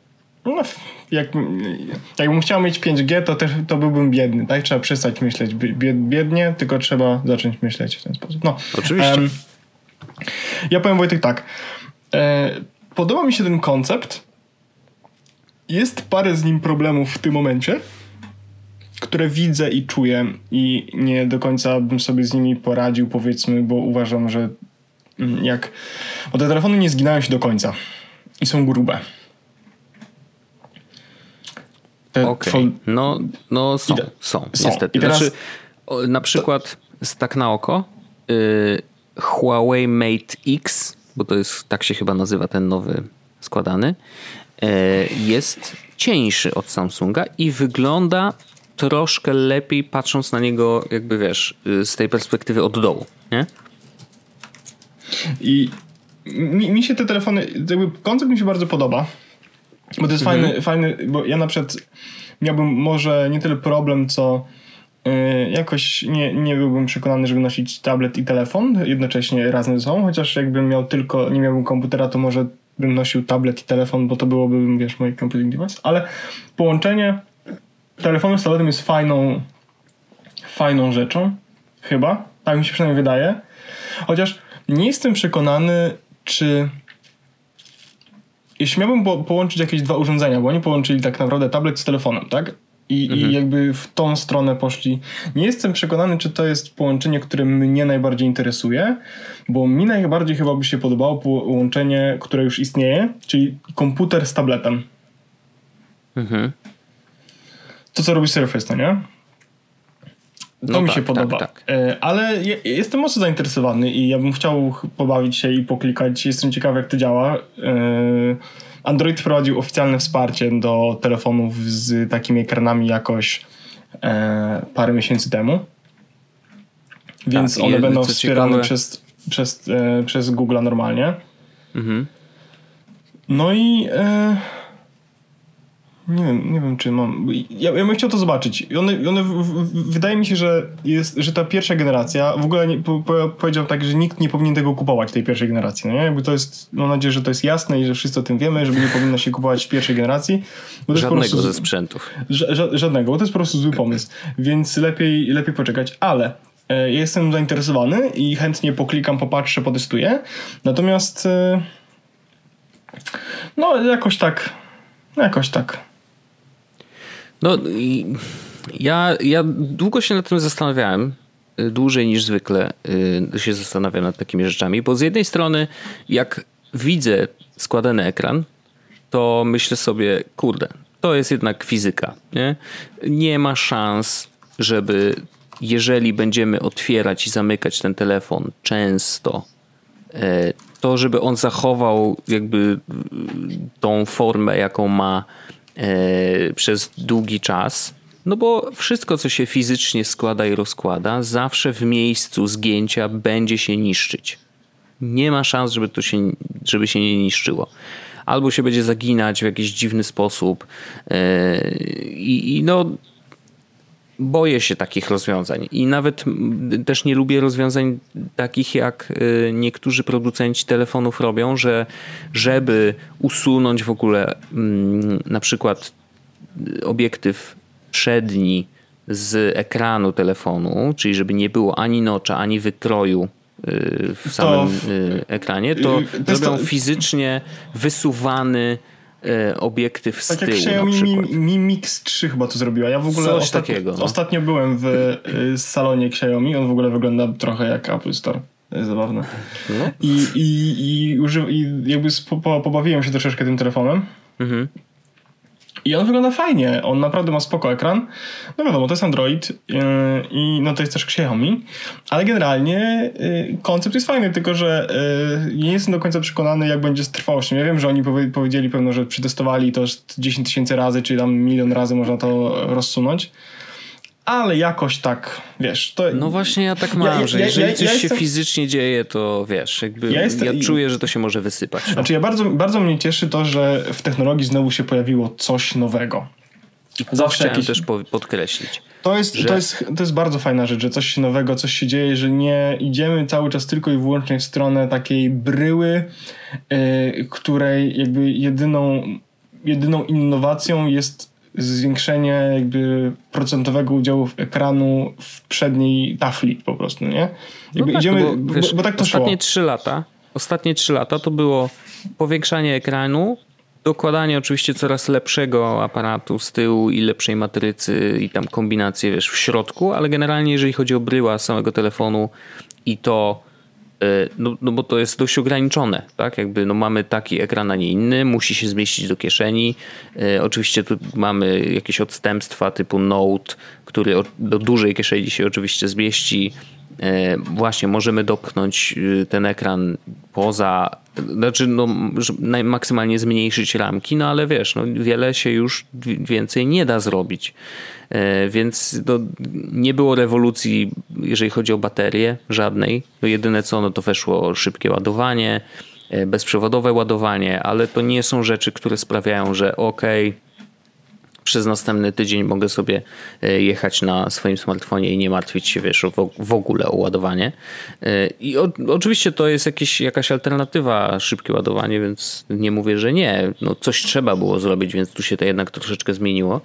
No, jak, jakbym chciał mieć 5G, to też to byłbym biedny, tak? Trzeba przestać myśleć biednie, tylko trzeba zacząć myśleć w ten sposób. No, Oczywiście. Um, ja powiem Wojtek tak. E, podoba mi się ten koncept. Jest parę z nim problemów w tym momencie które widzę i czuję i nie do końca bym sobie z nimi poradził, powiedzmy, bo uważam, że mm, jak... Bo te telefony nie zginają się do końca i są grube. Okej, okay. no, no są, te, są, są, niestety. I teraz... Znaczy, na przykład, to... tak na oko, yy, Huawei Mate X bo to jest, tak się chyba nazywa ten nowy składany, e, jest cieńszy od Samsunga i wygląda troszkę lepiej patrząc na niego, jakby wiesz, y, z tej perspektywy od dołu, nie? I mi, mi się te telefony, jakby koncept mi się bardzo podoba, bo to jest mhm. fajny, fajny, bo ja na przykład miałbym może nie tyle problem, co yy, jakoś nie, nie byłbym przekonany, żeby nosić tablet i telefon jednocześnie razem ze sobą, chociaż jakbym miał tylko, nie miałbym komputera, to może bym nosił tablet i telefon, bo to byłoby, wiesz, mój computing device, ale połączenie telefonu z tabletem jest fajną fajną rzeczą, chyba, tak mi się przynajmniej wydaje, chociaż nie jestem przekonany, czy jeśli miałbym po, połączyć jakieś dwa urządzenia, bo oni połączyli tak naprawdę tablet z telefonem, tak? I, mhm. I, jakby w tą stronę poszli. Nie jestem przekonany, czy to jest połączenie, które mnie najbardziej interesuje, bo mi najbardziej chyba by się podobało połączenie, które już istnieje, czyli komputer z tabletem. Mhm. To, co robi Surface, to nie? To no mi tak, się podoba. Tak, tak. E, ale ja, jestem mocno zainteresowany i ja bym chciał pobawić się i poklikać. Jestem ciekawy, jak to działa. E, Android wprowadził oficjalne wsparcie do telefonów z takimi ekranami jakoś e, parę miesięcy temu. Więc tak, one będą wspierane ciekawe... przez, przez, przez Google normalnie. Mhm. No i. Nie wiem, nie wiem czy mam. Ja, ja bym chciał to zobaczyć. I one, one w, w, wydaje mi się, że, jest, że ta pierwsza generacja, w ogóle nie, po, po, powiedział tak, że nikt nie powinien tego kupować, tej pierwszej generacji. No nie? Jakby to jest, mam nadzieję, że to jest jasne i że wszyscy o tym wiemy, żeby nie powinno się kupować pierwszej generacji. Żadnego prostu, ze sprzętów. Ża, żadnego, bo to jest po prostu zły pomysł. Więc lepiej, lepiej poczekać. Ale e, jestem zainteresowany i chętnie poklikam, popatrzę, potestuję. Natomiast e, no jakoś tak, jakoś tak. No ja, ja długo się nad tym zastanawiałem, y, dłużej niż zwykle y, się zastanawiam nad takimi rzeczami, bo z jednej strony jak widzę składany ekran, to myślę sobie, kurde, to jest jednak fizyka. Nie, nie ma szans, żeby jeżeli będziemy otwierać i zamykać ten telefon często, e, to żeby on zachował jakby tą formę, jaką ma przez długi czas. No bo wszystko, co się fizycznie składa i rozkłada, zawsze w miejscu zgięcia będzie się niszczyć. Nie ma szans, żeby to się, żeby się nie niszczyło. Albo się będzie zaginać w jakiś dziwny sposób. E, I, i no, boję się takich rozwiązań i nawet też nie lubię rozwiązań takich jak y, niektórzy producenci telefonów robią, że żeby usunąć w ogóle mm, na przykład obiektyw przedni z ekranu telefonu, czyli żeby nie było ani nocza, ani wykroju y, w samym. Y, ekranie, to, to robią to... fizycznie wysuwany obiektyw z tak tyłu. Tak jak Xiaomi Mi, Mi Mix 3 chyba to zrobiła. Ja w ogóle Coś ostatnio, takiego, no. ostatnio byłem w y, salonie Xiaomi. On w ogóle wygląda trochę jak Apple Store. To jest zabawne. No. I, i, i, uży, i jakby po, pobawiłem się troszeczkę tym telefonem. Mhm. I on wygląda fajnie, on naprawdę ma spoko ekran. No wiadomo, to jest Android yy, i no to jest też Xiaomi, ale generalnie yy, koncept jest fajny, tylko że yy, nie jestem do końca przekonany, jak będzie z trwałością. Ja wiem, że oni powie, powiedzieli pewno, że przetestowali to 10 tysięcy razy, czy tam milion razy można to rozsunąć ale jakoś tak, wiesz. To... No właśnie ja tak mam, ja, że jeżeli ja, ja, coś się jestem... fizycznie dzieje, to wiesz, jakby ja, jestem... ja, czuję, że to się może wysypać. No. Znaczy ja bardzo, bardzo mnie cieszy to, że w technologii znowu się pojawiło coś nowego. I Zawsze jakieś... też podkreślić. To jest, że... to, jest, to jest bardzo fajna rzecz, że coś nowego, coś się dzieje, że nie idziemy cały czas tylko i wyłącznie w stronę takiej bryły, yy, której jakby jedyną, jedyną innowacją jest zwiększenie jakby procentowego udziału ekranu w przedniej tafli po prostu, nie? No tak, idziemy, bo, wiesz, bo, tak to ostatnie trzy lata, ostatnie trzy lata to było powiększanie ekranu, dokładanie oczywiście coraz lepszego aparatu z tyłu i lepszej matrycy i tam kombinacje wiesz w środku, ale generalnie jeżeli chodzi o bryła samego telefonu i to no, no bo to jest dość ograniczone, tak? Jakby no mamy taki ekran, a nie inny, musi się zmieścić do kieszeni. E, oczywiście tu mamy jakieś odstępstwa typu Note, który do dużej kieszeni się oczywiście zmieści. E, właśnie możemy dopchnąć ten ekran poza znaczy no, maksymalnie zmniejszyć ramki, no ale wiesz, no, wiele się już więcej nie da zrobić. E, więc no, nie było rewolucji, jeżeli chodzi o baterię, żadnej. No, jedyne co, no to weszło szybkie ładowanie, e, bezprzewodowe ładowanie, ale to nie są rzeczy, które sprawiają, że okej, okay, przez następny tydzień mogę sobie e, jechać na swoim smartfonie i nie martwić się wiesz, w ogóle o ładowanie. E, I o, oczywiście to jest jakieś, jakaś alternatywa, szybkie ładowanie, więc nie mówię, że nie. No coś trzeba było zrobić, więc tu się to jednak troszeczkę zmieniło.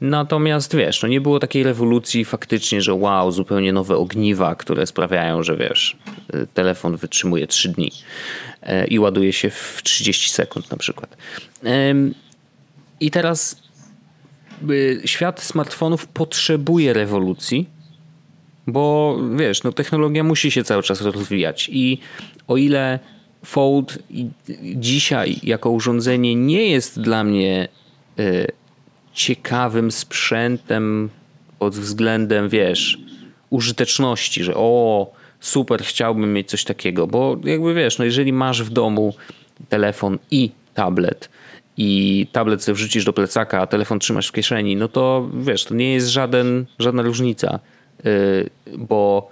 Natomiast wiesz, no nie było takiej rewolucji faktycznie, że wow, zupełnie nowe ogniwa, które sprawiają, że wiesz, e, telefon wytrzymuje 3 dni i ładuje się w 30 sekund na przykład. I teraz świat smartfonów potrzebuje rewolucji, bo wiesz, no technologia musi się cały czas rozwijać i o ile Fold dzisiaj jako urządzenie nie jest dla mnie y, ciekawym sprzętem pod względem, wiesz, użyteczności, że o, super, chciałbym mieć coś takiego, bo jakby wiesz, no jeżeli masz w domu telefon i tablet, i tablet sobie wrzucisz do plecaka, a telefon trzymasz w kieszeni, no to wiesz, to nie jest żaden, żadna różnica, y, bo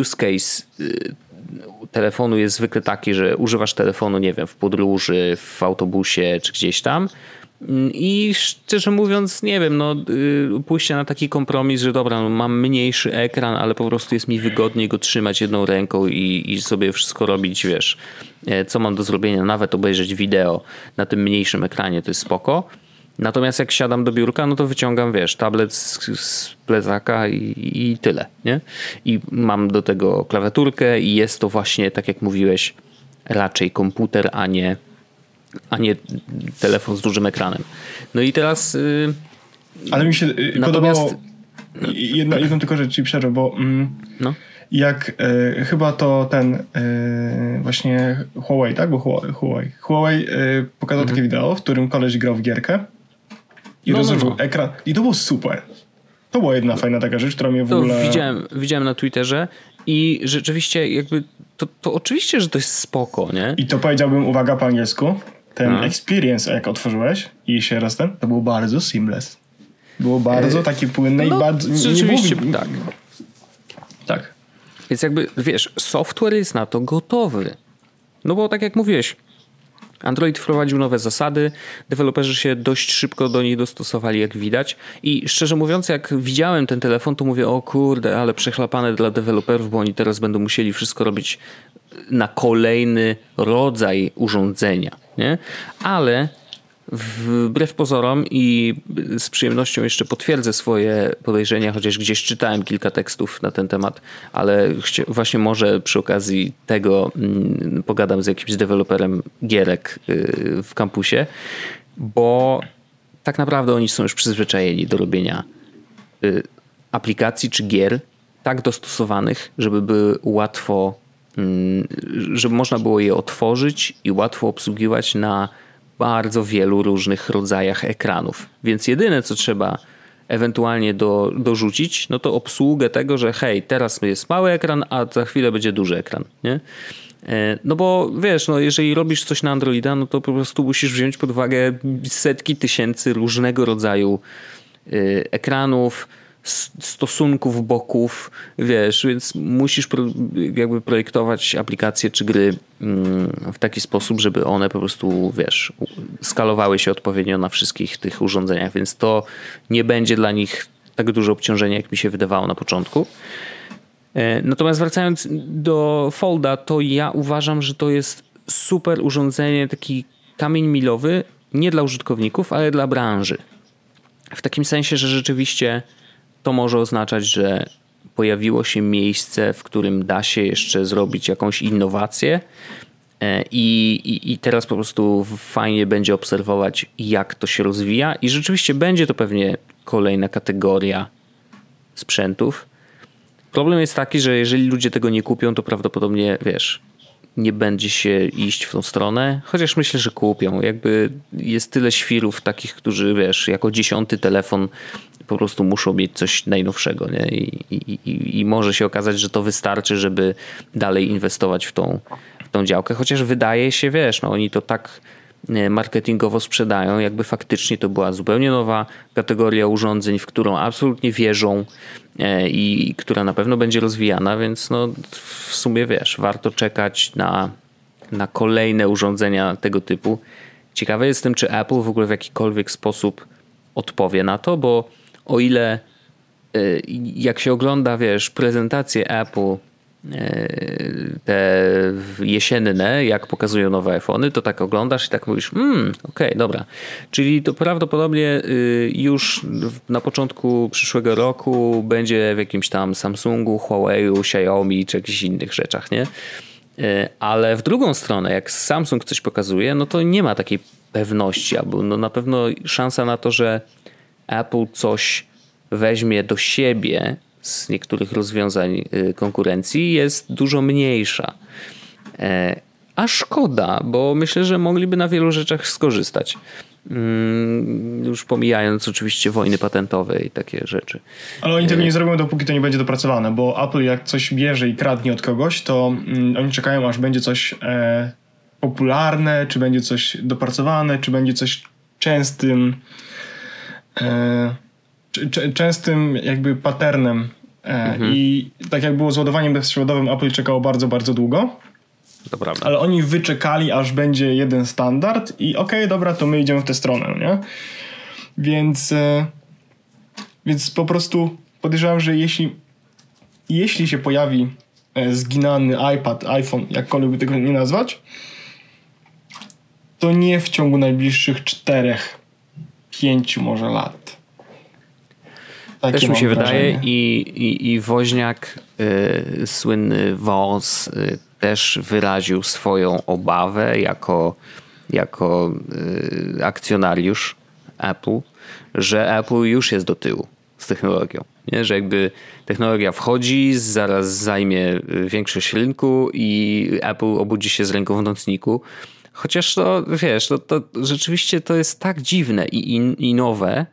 use case y, telefonu jest zwykle taki, że używasz telefonu, nie wiem, w podróży, w autobusie czy gdzieś tam i szczerze mówiąc, nie wiem, no y, pójście na taki kompromis, że dobra, no, mam mniejszy ekran, ale po prostu jest mi wygodniej go trzymać jedną ręką i, i sobie wszystko robić, wiesz, e, co mam do zrobienia, nawet obejrzeć wideo na tym mniejszym ekranie, to jest spoko. Natomiast jak siadam do biurka, no to wyciągam, wiesz, tablet z, z plecaka i, i tyle, nie? I mam do tego klawiaturkę i jest to właśnie, tak jak mówiłeś, raczej komputer, a nie a nie telefon z dużym ekranem. No i teraz. Yy, Ale mi się yy, natomiast... podobało. Jedno, jedną tylko rzecz ci przerwę, bo mm, no. jak y, chyba to ten y, właśnie Huawei, tak? Bo Huawei. Huawei y, pokazał mhm. takie wideo, w którym koleś grał w gierkę i no, rozłożył no, no. ekran. I to było super. To była jedna fajna taka rzecz, która mnie w to ogóle... Widziałem, widziałem na Twitterze i rzeczywiście jakby to, to oczywiście, że to jest spoko, nie? I to powiedziałbym, uwaga po angielsku, ten no. experience, jak otworzyłeś i się raz ten, to było bardzo seamless. Było bardzo e... takie płynne no, i bardzo... Rzeczywiście, nie tak. Tak. Więc jakby, wiesz, software jest na to gotowy. No bo tak jak mówiłeś, Android wprowadził nowe zasady, deweloperzy się dość szybko do nich dostosowali, jak widać. I szczerze mówiąc, jak widziałem ten telefon, to mówię, o kurde, ale przechlapane dla deweloperów, bo oni teraz będą musieli wszystko robić na kolejny rodzaj urządzenia. Nie? Ale wbrew pozorom i z przyjemnością jeszcze potwierdzę swoje podejrzenia, chociaż gdzieś czytałem kilka tekstów na ten temat, ale właśnie może przy okazji tego mm, pogadam z jakimś deweloperem gierek y, w kampusie, bo tak naprawdę oni są już przyzwyczajeni do robienia y, aplikacji czy gier tak dostosowanych, żeby były łatwo, mm, żeby można było je otworzyć i łatwo obsługiwać na bardzo wielu różnych rodzajach ekranów. Więc jedyne, co trzeba ewentualnie do, dorzucić, no to obsługę tego, że hej, teraz jest mały ekran, a za chwilę będzie duży ekran. Nie? E, no bo wiesz, no jeżeli robisz coś na Androida, no to po prostu musisz wziąć pod uwagę setki tysięcy różnego rodzaju e, ekranów, stosunków boków, wiesz, więc musisz pro, jakby projektować aplikacje czy gry mm, w taki sposób, żeby one po prostu, wiesz, skalowały się odpowiednio na wszystkich tych urządzeniach, więc to nie będzie dla nich tak duże obciążenie, jak mi się wydawało na początku. E, natomiast wracając do Folda, to ja uważam, że to jest super urządzenie, taki kamień milowy, nie dla użytkowników, ale dla branży. W takim sensie, że rzeczywiście to może oznaczać, że pojawiło się miejsce, w którym da się jeszcze zrobić jakąś innowację. E, I, i, I teraz po prostu fajnie będzie obserwować, jak to się rozwija, i rzeczywiście będzie to pewnie kolejna kategoria sprzętów. Problem jest taki, że jeżeli ludzie tego nie kupią, to prawdopodobnie wiesz, nie będzie się iść w tą stronę, chociaż myślę, że kupią. Jakby jest tyle świrów takich, którzy wiesz, jako dziesiąty telefon po prostu muszą mieć coś najnowszego, nie? I, i, i może się okazać, że to wystarczy, żeby dalej inwestować w tą, w tą działkę, chociaż wydaje się, wiesz, no oni to tak e, marketingowo sprzedają, jakby faktycznie to była zupełnie nowa kategoria urządzeń, w którą absolutnie wierzą e, i która na pewno będzie rozwijana, więc no w sumie wiesz, warto czekać na, na kolejne urządzenia tego typu. Ciekawy jestem, czy Apple w ogóle w jakikolwiek sposób odpowie na to, bo o ile y, jak się ogląda, wiesz, prezentację Apple y, te jesienne, jak pokazują nowe iPhony, to tak oglądasz i tak mówisz, hmm, okej, okay, dobra. Czyli to prawdopodobnie y, już na początku przyszłego roku będzie w jakimś tam Samsungu, Huawei, Xiaomi czy jakichś innych rzeczach, nie? Ale w drugą stronę, jak Samsung coś pokazuje, no to nie ma takiej pewności, albo no na pewno szansa na to, że Apple coś weźmie do siebie z niektórych rozwiązań y, konkurencji jest dużo mniejsza. E, a szkoda, bo myślę, że mogliby na wielu rzeczach skorzystać. Mm, już pomijając oczywiście wojny patentowe i takie rzeczy. Ale oni tego nie zrobią, dopóki to nie będzie dopracowane, bo Apple jak coś bierze i kradnie od kogoś, to mm, oni czekają, aż będzie coś e, popularne, czy będzie coś dopracowane, czy będzie coś częstym E, częstym jakby patternem. E, mhm. I tak jak było z ładowaniem bezprzewodowym, Apple czekało bardzo, bardzo długo. Prawda. Ale oni wyczekali, aż będzie jeden standard i okej, okay, dobra, to my idziemy w tę stronę, nie? Więc, e, więc po prostu podejrzewam, że jeśli, jeśli się pojawi zginany iPad, iPhone, jakkolwiek by tego nie nazwać, to nie w ciągu najbliższych czterech pięciu może lat. Takie Też mi się wydaje i, i, i Woźniak, y, słynny Wąs, y, też wyraził swoją obawę jako, jako y, akcjonariusz Apple, że Apple już jest do tyłu z technologią. Nie? Że jakby technologia wchodzi, zaraz zajmie większość rynku i Apple obudzi się z ręką w nocniku Chociaż to, wiesz, to, to rzeczywiście to jest tak dziwne i, i, i nowe,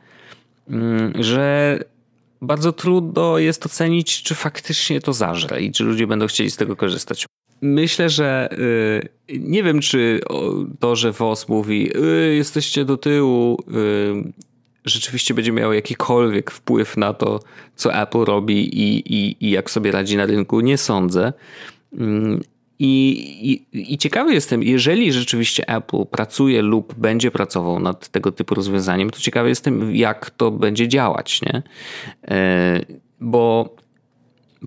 mm, że bardzo trudno jest ocenić, czy faktycznie to zażre i czy ludzie będą chcieli z tego korzystać. Myślę, że yy, nie wiem, czy to, że WOS mówi, yy, jesteście do tyłu, yy, rzeczywiście będzie miało jakikolwiek wpływ na to, co Apple robi i, i, i jak sobie radzi na rynku. Nie sądzę. I, i, I ciekawy jestem, jeżeli rzeczywiście Apple pracuje lub będzie pracował nad tego typu rozwiązaniem, to ciekawy jestem, jak to będzie działać, nie? E, bo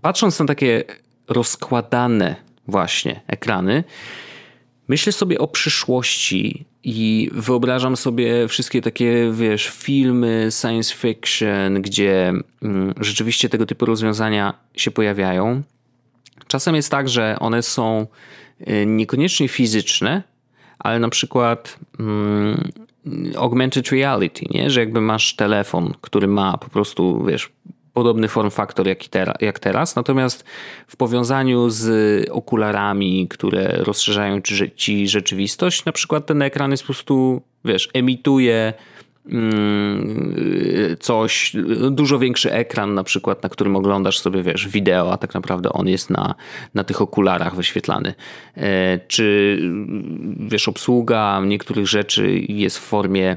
patrząc na takie rozkładane właśnie ekrany, myślę sobie o przyszłości i wyobrażam sobie wszystkie takie, wiesz, filmy science fiction, gdzie mm, rzeczywiście tego typu rozwiązania się pojawiają. Czasem jest tak, że one są y, niekoniecznie fizyczne, ale na przykład mm, augmented reality, nie? że jakby masz telefon, który ma po prostu, wiesz, podobny form faktor jak, jak teraz, natomiast w powiązaniu z okularami, które rozszerzają ci rzeczywistość, na przykład ten ekran jest po prostu, wiesz, emituje coś, dużo większy ekran na przykład, na którym oglądasz sobie, wiesz, wideo, a tak naprawdę on jest na, na tych okularach wyświetlany. E, czy, wiesz, obsługa niektórych rzeczy jest w formie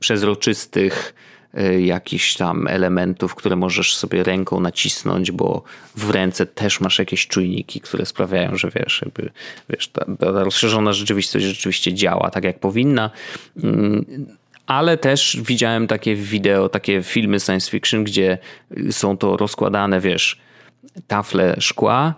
przezroczystych e, jakichś tam elementów, które możesz sobie ręką nacisnąć, bo w ręce też masz jakieś czujniki, które sprawiają, że wiesz, jakby, wiesz ta, ta rozszerzona rzeczywistość rzeczywiście działa tak, jak powinna mm, ale też widziałem takie wideo, takie filmy science fiction, gdzie są to rozkładane, wiesz, tafle szkła,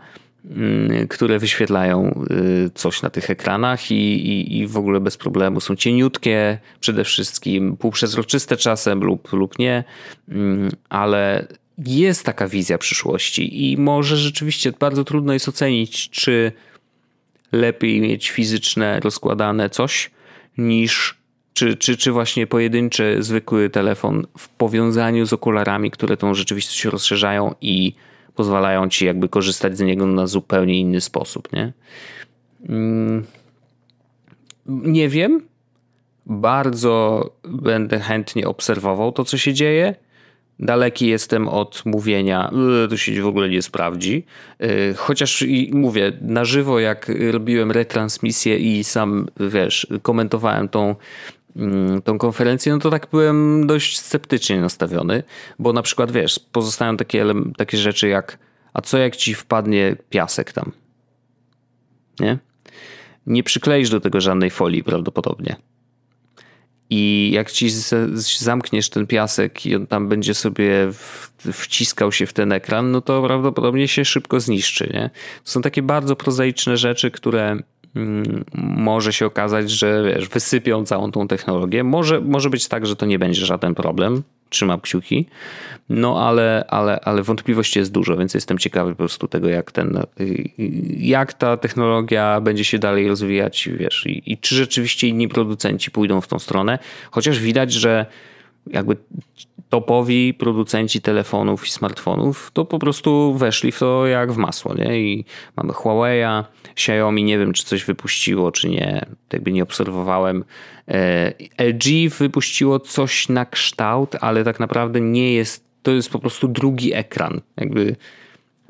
mm, które wyświetlają y, coś na tych ekranach i, i, i, w ogóle bez problemu. Są cieniutkie przede wszystkim, półprzezroczyste czasem lub, lub nie, mm, ale jest taka wizja przyszłości i może rzeczywiście bardzo trudno jest ocenić, czy lepiej mieć fizyczne, rozkładane coś niż czy, czy, czy właśnie pojedynczy, zwykły telefon w powiązaniu z okularami, które tą rzeczywistość rozszerzają i pozwalają ci jakby korzystać z niego na zupełnie inny sposób, nie? Mm. Nie wiem. Bardzo będę chętnie obserwował to, co się dzieje. Daleki jestem od mówienia, e, to się w ogóle nie sprawdzi. E, chociaż i mówię, na żywo, jak robiłem retransmisję i sam, wiesz, komentowałem tą, tą konferencję, no to tak byłem dość sceptycznie nastawiony, bo na przykład, wiesz, pozostają takie, takie rzeczy jak, a co jak ci wpadnie piasek tam? Nie? Nie przykleisz do tego żadnej folii prawdopodobnie. I jak ci zamkniesz ten piasek i on tam będzie sobie wciskał się w ten ekran, no to prawdopodobnie się szybko zniszczy. Nie? To są takie bardzo prozaiczne rzeczy, które mm, może się okazać, że wiesz, wysypią całą tą technologię. Może, może być tak, że to nie będzie żaden problem. Trzymam kciuki. No ale, ale, ale wątpliwości jest dużo, więc jestem ciekawy po prostu tego, jak ten, jak ta technologia będzie się dalej rozwijać, wiesz, i, i czy rzeczywiście inni producenci pójdą w tą stronę. Chociaż widać, że jakby topowi producenci telefonów i smartfonów to po prostu weszli w to jak w masło, nie? I mamy Huawei'a, Xiaomi, nie wiem czy coś wypuściło, czy nie, jakby nie obserwowałem. E, LG wypuściło coś na kształt, ale tak naprawdę nie jest, to jest po prostu drugi ekran. Jakby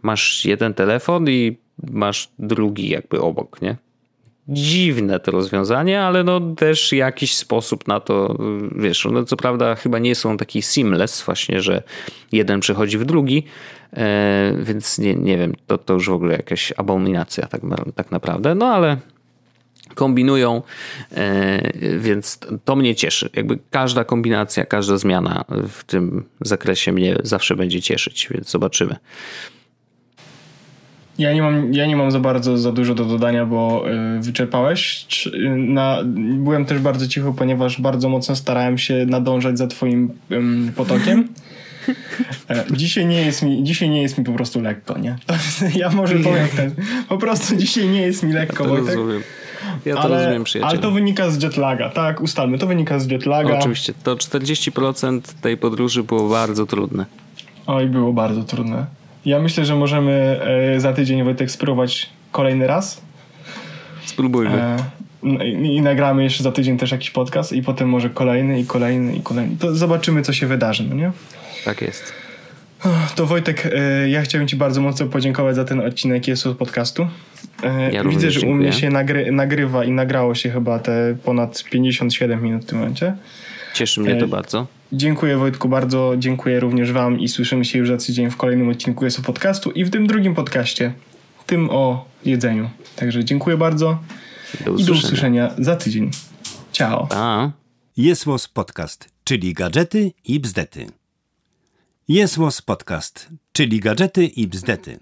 masz jeden telefon i masz drugi jakby obok, nie? Dziwne to rozwiązanie, ale no też jakiś sposób na to, wiesz, one co prawda chyba nie są taki seamless właśnie, że jeden przechodzi w drugi, e, więc nie, nie wiem, to, to już w ogóle jakaś abominacja tak, tak naprawdę, no ale kombinują, e, więc to mnie cieszy. Jakby każda kombinacja, każda zmiana w tym zakresie mnie zawsze będzie cieszyć, więc zobaczymy. Ja nie, mam, ja nie mam za bardzo za dużo do dodania, bo y, wyczerpałeś. Na, byłem też bardzo cicho, ponieważ bardzo mocno starałem się nadążać za twoim y, potokiem. E, dzisiaj nie, jest mi, dzisiaj nie jest mi po prostu lekko, nie? Ja może powiem ten. Po prostu dzisiaj nie jest mi lekko, ja to Wojtek. Rozumiem. Ja to ale, rozumiem, przyjaciel. Ale to wynika z jetlaga, tak? Ustalmy, to wynika z jetlaga. Oczywiście, to 40% tej podróży było bardzo trudne. Oj, było bardzo trudne. Ja myślę, że możemy e, za tydzień Wojtek spróbować kolejny raz. Spróbujmy. E, I nagramy jeszcze za tydzień też jakiś podcast i potem może kolejny i kolejny i kolejny. To zobaczymy, co się wydarzy, no nie? Tak jest. To Wojtek, e, ja chciałem Ci bardzo mocno podziękować za ten odcinek Jezus podcastu. Ja Widzę, że dziękuję. u mnie się nagry, nagrywa i nagrało się chyba te ponad 57 minut w tym momencie. Cieszy mnie to bardzo. Dziękuję Wojtku bardzo, dziękuję również Wam i słyszymy się już za tydzień w kolejnym odcinku jest o podcastu i w tym drugim podcaście, tym o jedzeniu. Także dziękuję bardzo do i do usłyszenia za tydzień. Ciao. Pa. Jesłos Podcast, czyli gadżety i bzdety. Jesłos Podcast, czyli gadżety i bzdety.